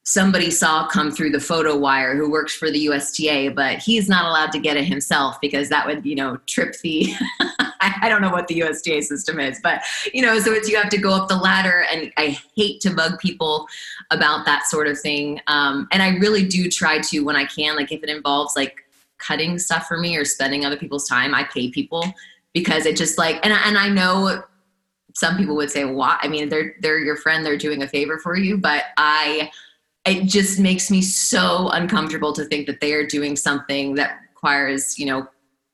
somebody saw come through the photo wire who works for the USTA, but he's not allowed to get it himself because that would, you know, trip the I don't know what the USTA system is, but you know, so it's you have to go up the ladder, and I hate to bug people about that sort of thing. Um, and I really do try to when I can, like if it involves like cutting stuff for me or spending other people's time, I pay people because it just like and and I know some people would say, "Why?" I mean, they're they're your friend, they're doing a favor for you, but I it just makes me so uncomfortable to think that they are doing something that requires you know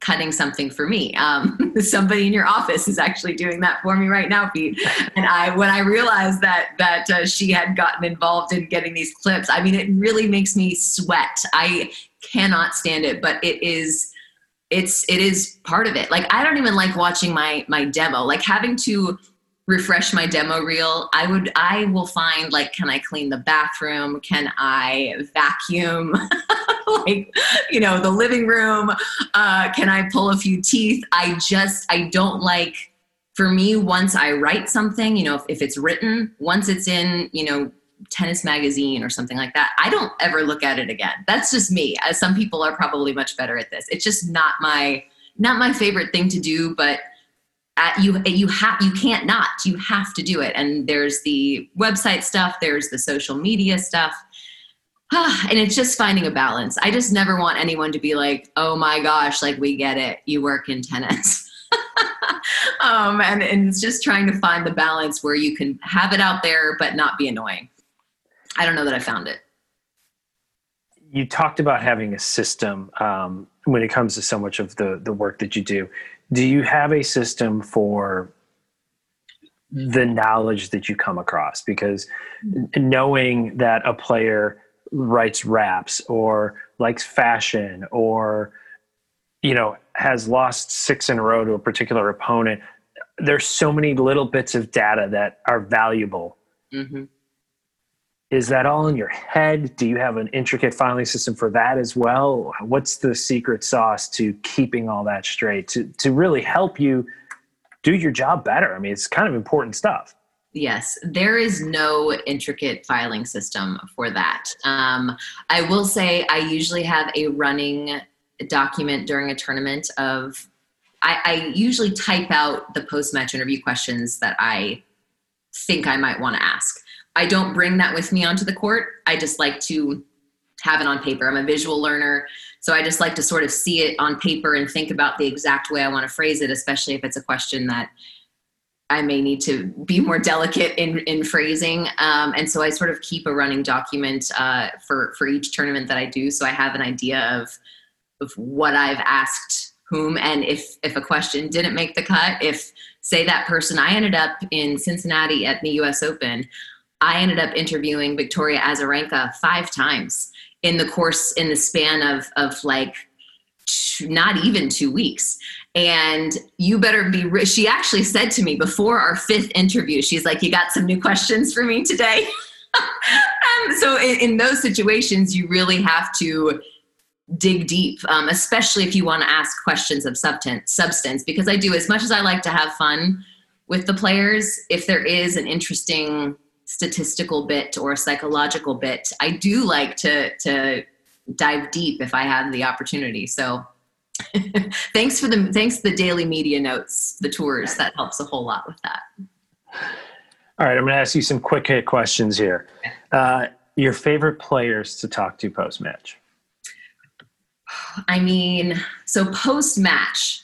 cutting something for me. Um, somebody in your office is actually doing that for me right now, Pete. And I, when I realized that that uh, she had gotten involved in getting these clips, I mean, it really makes me sweat. I cannot stand it, but it is it's it is part of it like i don't even like watching my my demo like having to refresh my demo reel i would i will find like can i clean the bathroom can i vacuum like you know the living room uh, can i pull a few teeth? I just i don't like for me once i write something you know if, if it's written once it's in you know tennis magazine or something like that i don't ever look at it again. That's just me. As some people are probably much better at this. It's just not my not my favorite thing to do but at, you you have you can't not. You have to do it. And there's the website stuff there's the social media stuff and it's just finding a balance. I just never want anyone to be like oh my gosh like we get it. You work in tennis. Um, and, and it's just trying to find the balance where you can have it out there but not be annoying. I don't know that i found it. You talked about having a system um, when it comes to so much of the the work that you do. Do you have a system for the knowledge that you come across? Because knowing that a player writes raps or likes fashion or you know has lost six in a row to a particular opponent. There's so many little bits of data that are valuable. Mm-hmm. is that all in your head? Do you have an intricate filing system for that as well? What's the secret sauce to keeping all that straight to, to really help you do your job better? I mean it's kind of important stuff Yes, there is no intricate filing system for that. Um, I will say I usually have a running document during a tournament of, I, I usually type out the post match interview questions that I think I might want to ask. I don't bring that with me onto the court. I just like to have it on paper. I'm a visual learner, so I just like to sort of see it on paper and think about the exact way I want to phrase it, especially if it's a question that I may need to be more delicate in, in phrasing. Um, and so I sort of keep a running document uh, for, for each tournament that I do. So I have an idea of, of what I've asked whom. And if, if a question didn't make the cut, if say that person, I ended up in Cincinnati at the US Open, I ended up interviewing Victoria Azarenka five times in the course, in the span of, of like not even two weeks and you better be she actually said to me before our fifth interview she's like you got some new questions for me today? Um, so in, in, those situations you really have to dig deep um, especially if you want to ask questions of substance substance because i do as much as i like to have fun with the players if there is an interesting statistical bit or a psychological bit i do like to to dive deep if i have the opportunity. So thanks for the thanks the daily media notes, the tours. That helps a whole lot with that. All right, I'm going to ask you some quick hit questions here. Uh, your favorite players to talk to post match? I mean, so post match,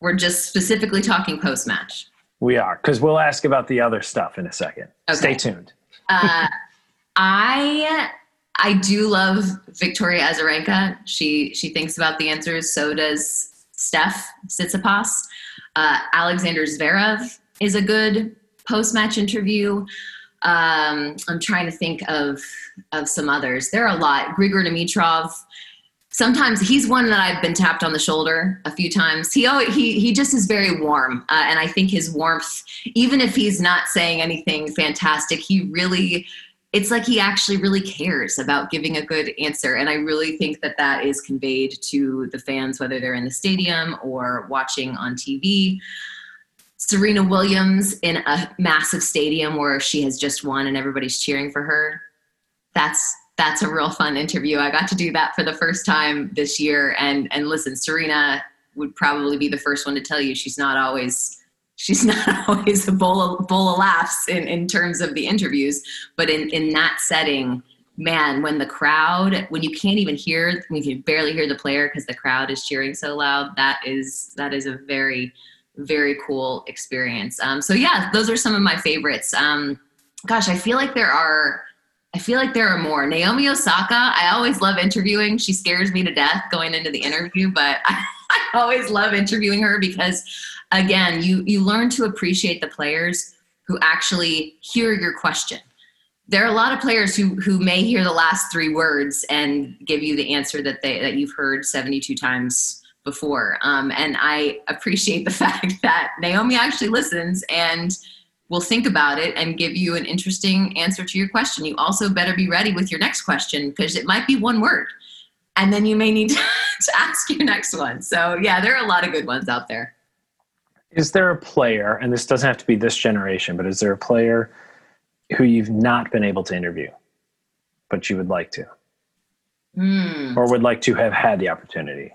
we're just specifically talking post match. We are, because we'll ask about the other stuff in a second. Okay. Stay tuned. uh, I I do love Victoria Azarenka. She she thinks about the answers. So does Steph Tsitsipas. Uh, Alexander Zverev is a good post match interview. Um, I'm trying to think of of some others. There are a lot. Grigor Dimitrov. Sometimes he's one that I've been tapped on the shoulder a few times. He always, he he just is very warm, uh, and I think his warmth, even if he's not saying anything fantastic, he really it's like he actually really cares about giving a good answer. And I really think that that is conveyed to the fans, whether they're in the stadium or watching on TV. Serena Williams in a massive stadium where she has just won and everybody's cheering for her. That's that's a real fun interview. I got to do that for the first time this year. And and listen, Serena would probably be the first one to tell you she's not always she's not always a bowl of, bowl of laughs in, in terms of the interviews, but in, in that setting, man, when the crowd, when you can't even hear, when you can barely hear the player because the crowd is cheering so loud, that is that is a very, very cool experience. Um, so yeah, those are some of my favorites. Um, gosh, I feel like there are. I feel like there are more. Naomi Osaka, I always love interviewing. She scares me to death going into the interview, but I, I always love interviewing her because again, you you learn to appreciate the players who actually hear your question. There are a lot of players who who may hear the last three words and give you the answer that they that you've heard 72 times before. Um, and I appreciate the fact that Naomi actually listens and will think about it and give you an interesting answer to your question. You also better be ready with your next question because it might be one word. And then you may need to, to ask your next one. So, yeah, there are a lot of good ones out there. Is there a player, and this doesn't have to be this generation, but is there a player who you've not been able to interview, but you would like to? Mm. Or would like to have had the opportunity?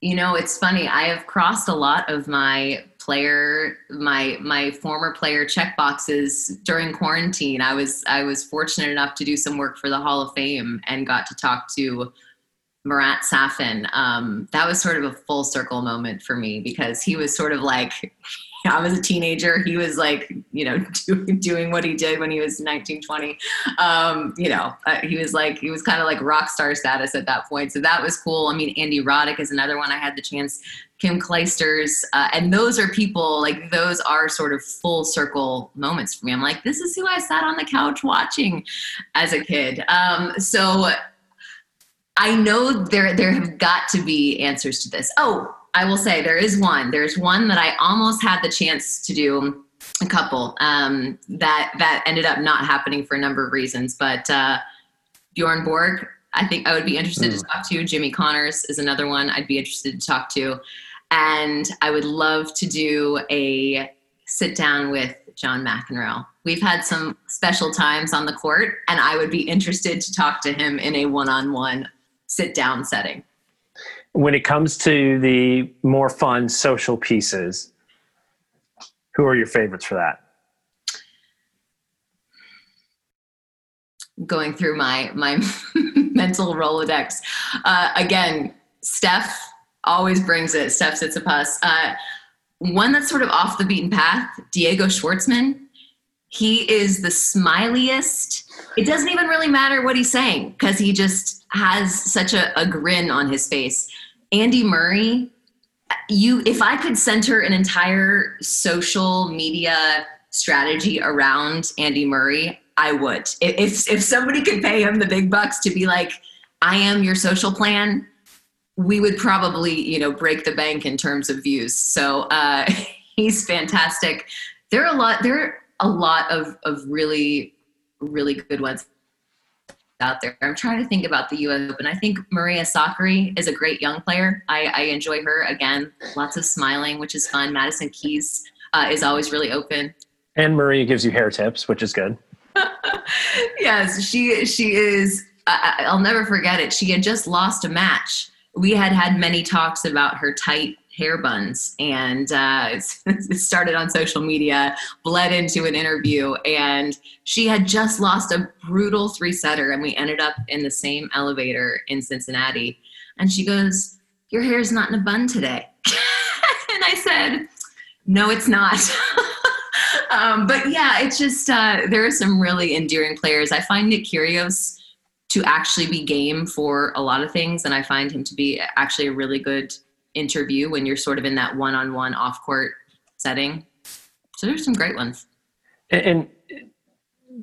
You know, it's funny. I have crossed a lot of my player my my former player check boxes during quarantine. I was I was fortunate enough to do some work for the Hall of Fame and got to talk to Marat Safin, um, that was sort of a full circle moment for me because he was sort of like, I was a teenager. He was like, you know, doing, doing what he did when he was 19, 20. Um, you know, uh, he was like, he was kind of like rock star status at that point. So that was cool. I mean, Andy Roddick is another one I had the chance, Kim Clijsters. Uh, and those are people, like, those are sort of full circle moments for me. I'm like, this is who I sat on the couch watching as a kid. Um, so I know there there have got to be answers to this. Oh, I will say there is one. There's one that I almost had the chance to do a couple um, that that ended up not happening for a number of reasons. But uh, Bjorn Borg, I think I would be interested mm. to hmm. talk to. Jimmy Connors is another one I'd be interested to talk to, and I would love to do a sit down with John McEnroe. We've had some special times on the court, and I would be interested to talk to him in a one on one sit down setting. When it comes to the more fun social pieces, who are your favorites for that? Going through my my mental Rolodex. Uh, again, Steph always brings it. Steph Tsitsipas. Uh, one that's sort of off the beaten path, Diego Schwartzman. He is the smiliest. It doesn't even really matter what he's saying because he just has such a, a grin on his face. Andy Murray, you if I could center an entire social media strategy around Andy Murray, I would. If if somebody could pay him the big bucks to be like, I am your social plan, we would probably, you know, break the bank in terms of views. So uh, he's fantastic. There are a lot. There are a lot of of really, really good ones out there. I'm trying to think about the U.S. Open. I think Maria Sakkari is a great young player. I, I enjoy her. Again, lots of smiling, which is fun. Madison Keys uh, is always really open. And Maria gives you hair tips, which is good. yes, she she is. I, I'll never forget it. She had just lost a match we had had many talks about her tight hair buns. And uh, it started on social media bled into an interview and she had just lost a brutal three setter and we ended up in the same elevator in cincinnati. And she goes your hair's not in a bun today. And i said no it's not. Um, but yeah it's just uh, there are some really endearing players. I find nick kyrgios to actually be game for a lot of things. And I find him to be actually a really good interview when you're sort of in that one on one off court setting. So there's some great ones. And,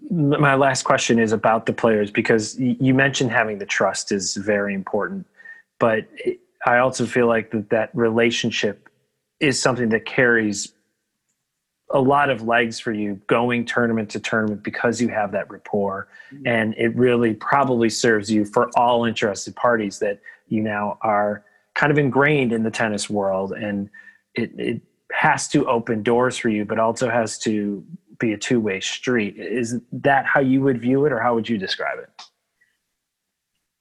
my last question is about the players because you mentioned having the trust is very important, but I also feel like that that relationship is something that carries a lot of legs for you going tournament to tournament because you have that rapport mm-hmm. and it really probably serves you for all interested parties that you now are kind of ingrained in the tennis world and it, it has to open doors for you but also has to be a two-way street is that how you would view it or how would you describe it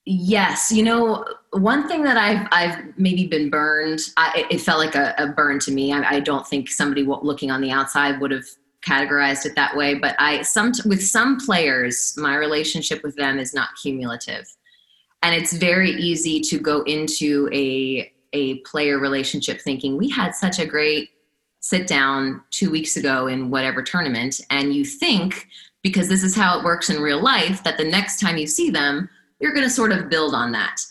Yes, you know, one thing that I've I've maybe been burned. I, it felt like a, a burn to me. I, I, don't think somebody looking on the outside would have categorized it that way. But I some with some players, my relationship with them is not cumulative, and it's very easy to go into a a player relationship thinking we had such a great sit down two weeks ago in whatever tournament, and you think because this is how it works in real life that the next time you see them you're going to sort of build on that.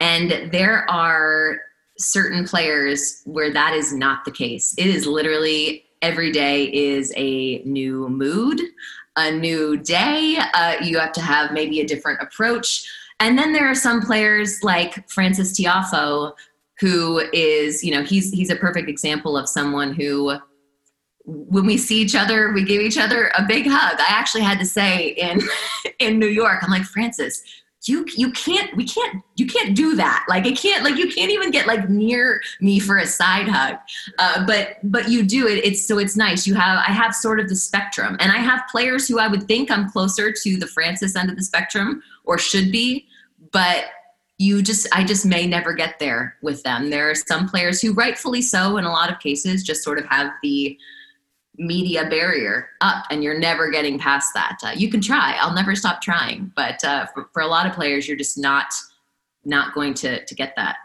And there are certain players where that is not the case. It is literally every day is a new mood, a new day. Uh, you have to have maybe a different approach. And then there are some players like Frances Tiafoe, who is, you know, he's he's a perfect example of someone who when we see each other, we give each other a big hug. I actually had to say in in New York, I'm like, Frances, you you can't we can't you can't do that. Like it can't like you can't even get like near me for a side hug. Uh, but but you do it it's so it's nice. You have i have sort of the spectrum. And i have players who i would think i'm closer to the frances end of the spectrum or should be but you just i just may never get there with them. There are some players who rightfully so in a lot of cases just sort of have the media barrier up and you're never getting past that. Uh, you can try. I'll never stop trying. But uh, for, for, a lot of players you're just not not going to to get that.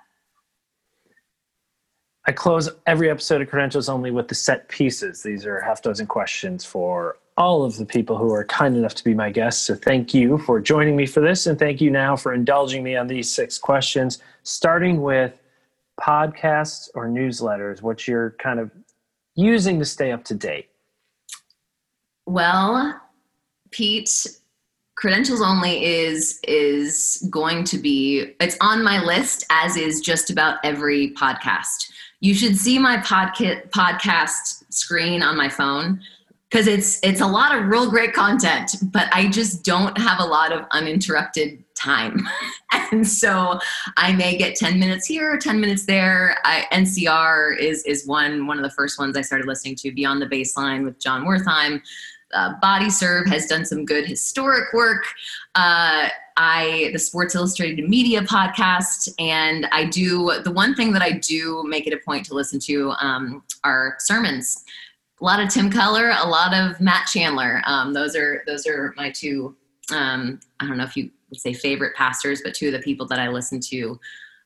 I close every episode of credentials only with the set pieces. These are half dozen questions for all of the people who are kind enough to be my guests. So thank you for joining me for this and thank you now for indulging me on these six questions. Starting with podcasts or newsletters what's your kind of using to stay up to date? Well, Pete, credentials only is is going to be it's on my list as is just about every podcast. You should see my podca- podcast screen on my phone. Because it's it's a lot of real great content but i just don't have a lot of uninterrupted time. And so i may get 10 minutes here 10 minutes there. I, ncr is is one one of the first ones i started listening to beyond the baseline with jon wertheim. Uh, body serve has done some good historic work. Uh, i the sports illustrated media podcast and i do the one thing that i do make it a point to listen to um, are sermons a lot of Tim Keller, a lot of Matt Chandler. Um, those are those are my two. Um, I don't know if you would say favorite pastors, but two of the people that I listen to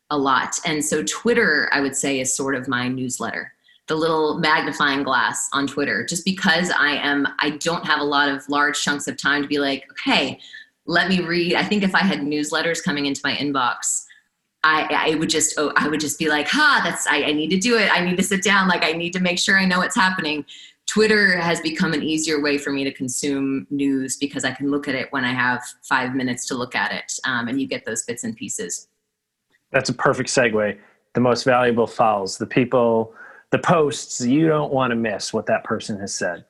a lot. And so Twitter, I would say, is sort of my newsletter, the little magnifying glass on Twitter. Just because I am, I don't have a lot of large chunks of time to be like, okay, let me read. I think if I had newsletters coming into my inbox I, I would just oh, I would just be like, ha, that's I, I need to do it. I need to sit down. Like I need to make sure I know what's happening. Twitter has become an easier way for me to consume news because I can look at it when I have five minutes to look at it, um, and you get those bits and pieces. That's a perfect segue. The most valuable files, the people, the posts you don't want to miss what that person has said.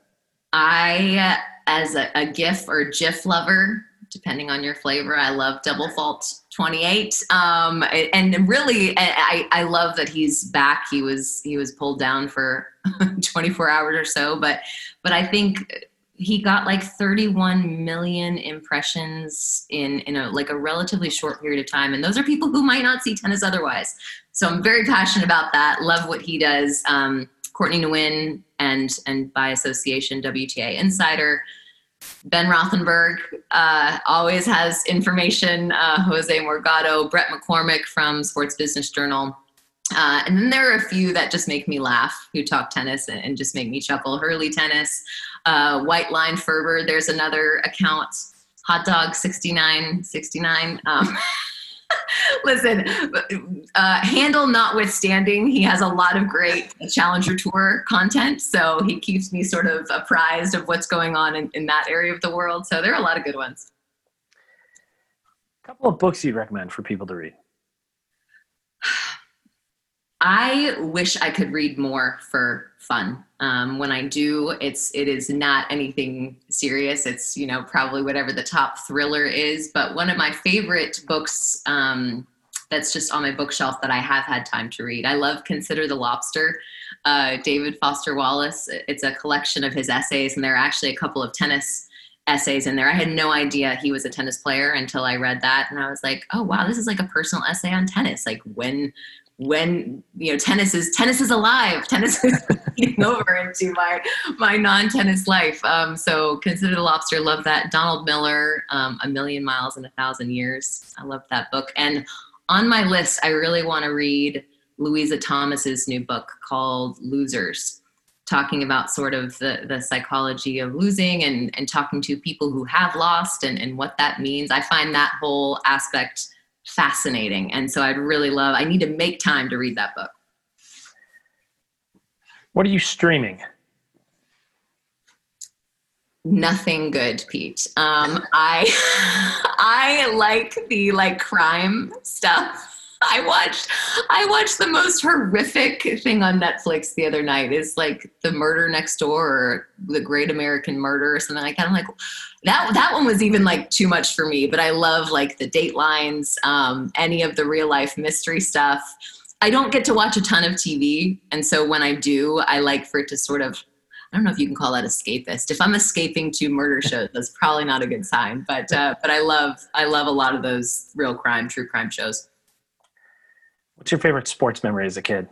I, as a, a GIF or GIF lover, depending on your flavor. I love Double Fault 28. Um, and really, I, I love that he's back. He was he was pulled down for 24 hours or so, but but I think he got like 31 million impressions in in a like a relatively short period of time, and those are people who might not see tennis otherwise. So I'm very passionate about that. Love what he does. Um, Courtney Nguyen and and by association WTA Insider. Ben Rothenberg uh, always has information. Uh, Jose Morgado, Brett McCormick from Sports Business Journal. Uh, and then there are a few that just make me laugh who talk tennis and, and just make me chuckle. Hurley Tennis, uh, White Line Fervor. There's another account, Hot Dog 6969. Um, Listen, uh, handle notwithstanding, he has a lot of great Challenger Tour content. So he keeps me sort of apprised of what's going on in, in that area of the world. So there are a lot of good ones. A couple of books you'd recommend for people to read. I wish I could read more for fun. Um, when I do, it's it is not anything serious. It's you know probably whatever the top thriller is. But one of my favorite books um, that's just on my bookshelf that I have had time to read. I love Consider the Lobster. Uh, David Foster Wallace. It's a collection of his essays, and there are actually a couple of tennis essays in there. I had no idea he was a tennis player until I read that, and I was like, "Oh wow, this is like a personal essay on tennis. Like when when you know tennis is tennis is alive. Tennis is eating over into my my non-tennis life. Um, so consider the lobster love that. Donald miller um, a million miles in a thousand years. I love that book. And on my list i really want to read louisa thomas's new book called losers talking about sort of the, the psychology of losing and, and talking to people who have lost and, and what that means. I find that whole aspect fascinating. And so I'd really love, I need to make time to read that book. What are you streaming? Nothing good, Pete. Um, I I like the like crime stuff. I watched I watched the most horrific thing on Netflix the other night. Is like the Murder Next Door or the Great American Murder or something like that. I'm like, that that one was even like too much for me. But I love like the Datelines, um, any of the real life mystery stuff. I don't get to watch a ton of TV, and so when I do, I like for it to sort of I don't know if you can call that escapist. If I'm escaping to murder shows, that's probably not a good sign. But uh, but I love I love a lot of those real crime, true crime shows. What's your favorite sports memory as a kid?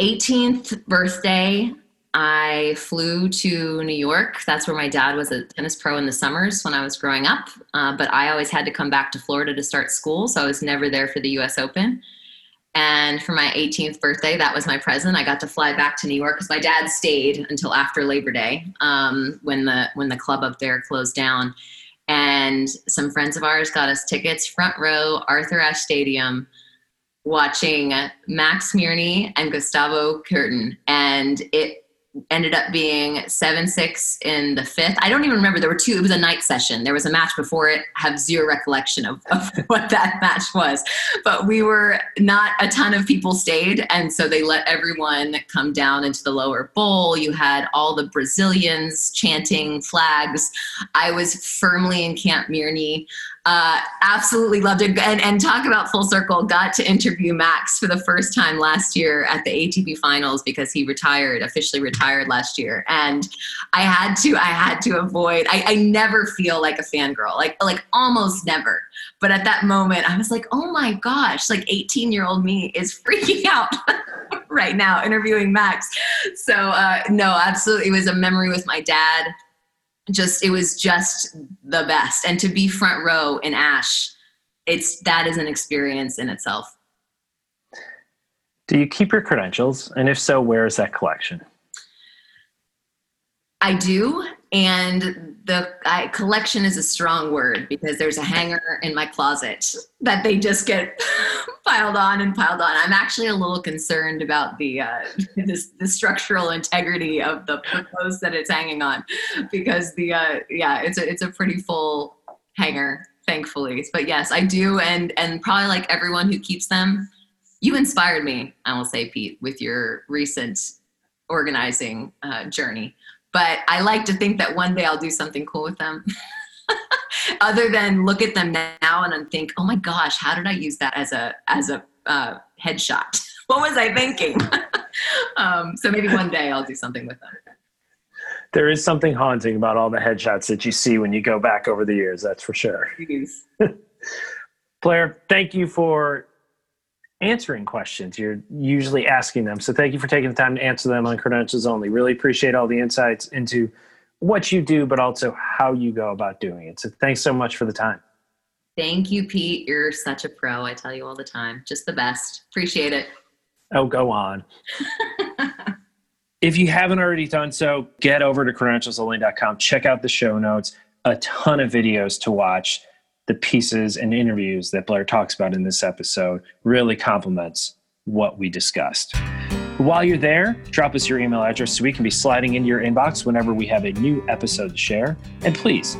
18th birthday, I flew to New York. That's where my dad was a tennis pro in the summers when I was growing up. Uh, but I always had to come back to Florida to start school, so I was never there for the US Open. And for my 18th birthday, that was my present. I got to fly back to New York because my dad stayed until after Labor Day um, when the when the club up there closed down and some friends of ours got us tickets front row arthur ashe stadium watching max mirnyi and gustavo Kuerten. And it ended up being seven six in the fifth. I don't even remember. There were two. It was a night session. There was a match before it. I Have zero recollection of, of what that match was. But we were not a ton of people stayed, and so they let everyone come down into the lower bowl. You had all the Brazilians chanting flags. I was firmly in Camp Mirnyi. Uh, absolutely loved it. And, and talk about full circle. Got to interview Max for the first time last year at the ATP finals because he retired, officially retired last year. And I had to, I had to avoid, I, I never feel like a fangirl, like, like almost never. But at that moment, I was like, oh my gosh, like 18 year old me is freaking out right now interviewing Max. So, uh, no, absolutely. It was a memory with my dad just it was just the best. And to be front row in ash it's that is an experience in itself. Do you keep your credentials? And if so where is that collection? I do and the I, collection is a strong word because there's a hanger in my closet that they just get piled on and piled on. I'm actually a little concerned about the uh, the structural integrity of the post that it's hanging on because the uh, yeah it's a it's a pretty full hanger thankfully. But yes, I do, and and probably like everyone who keeps them, you inspired me. I will say, Pete, with your recent organizing uh, journey but I like to think that one day I'll do something cool with them. Other than look at them now and think, oh my gosh, how did I use that as a as a uh, headshot? what was I thinking? um, so maybe one day I'll do something with them. There is something haunting about all the headshots that you see when you go back over the years. That's for sure. Blair, thank you for answering questions. You're usually asking them. So thank you for taking the time to answer them on credentials only. Really appreciate all the insights into what you do, but also how you go about doing it. So thanks so much for the time. Thank you, Pete. You're such a pro. I tell you all the time. Just the best. Appreciate it. Oh, go on. if you haven't already done so, get over to credentialsonly.com. Check out the show notes. A ton of videos to watch the pieces and interviews that Blair talks about in this episode really complements what we discussed. While you're there, drop us your email address so we can be sliding into your inbox whenever we have a new episode to share. And please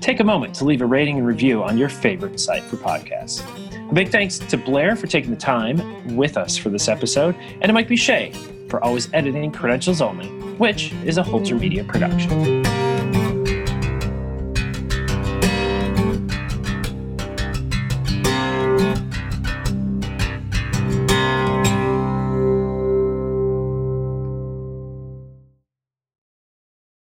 take a moment to leave a rating and review on your favorite site for podcasts. A big thanks to Blair for taking the time with us for this episode, and to Mike Boucher for always editing Credentials Only, which is a Holter Media production.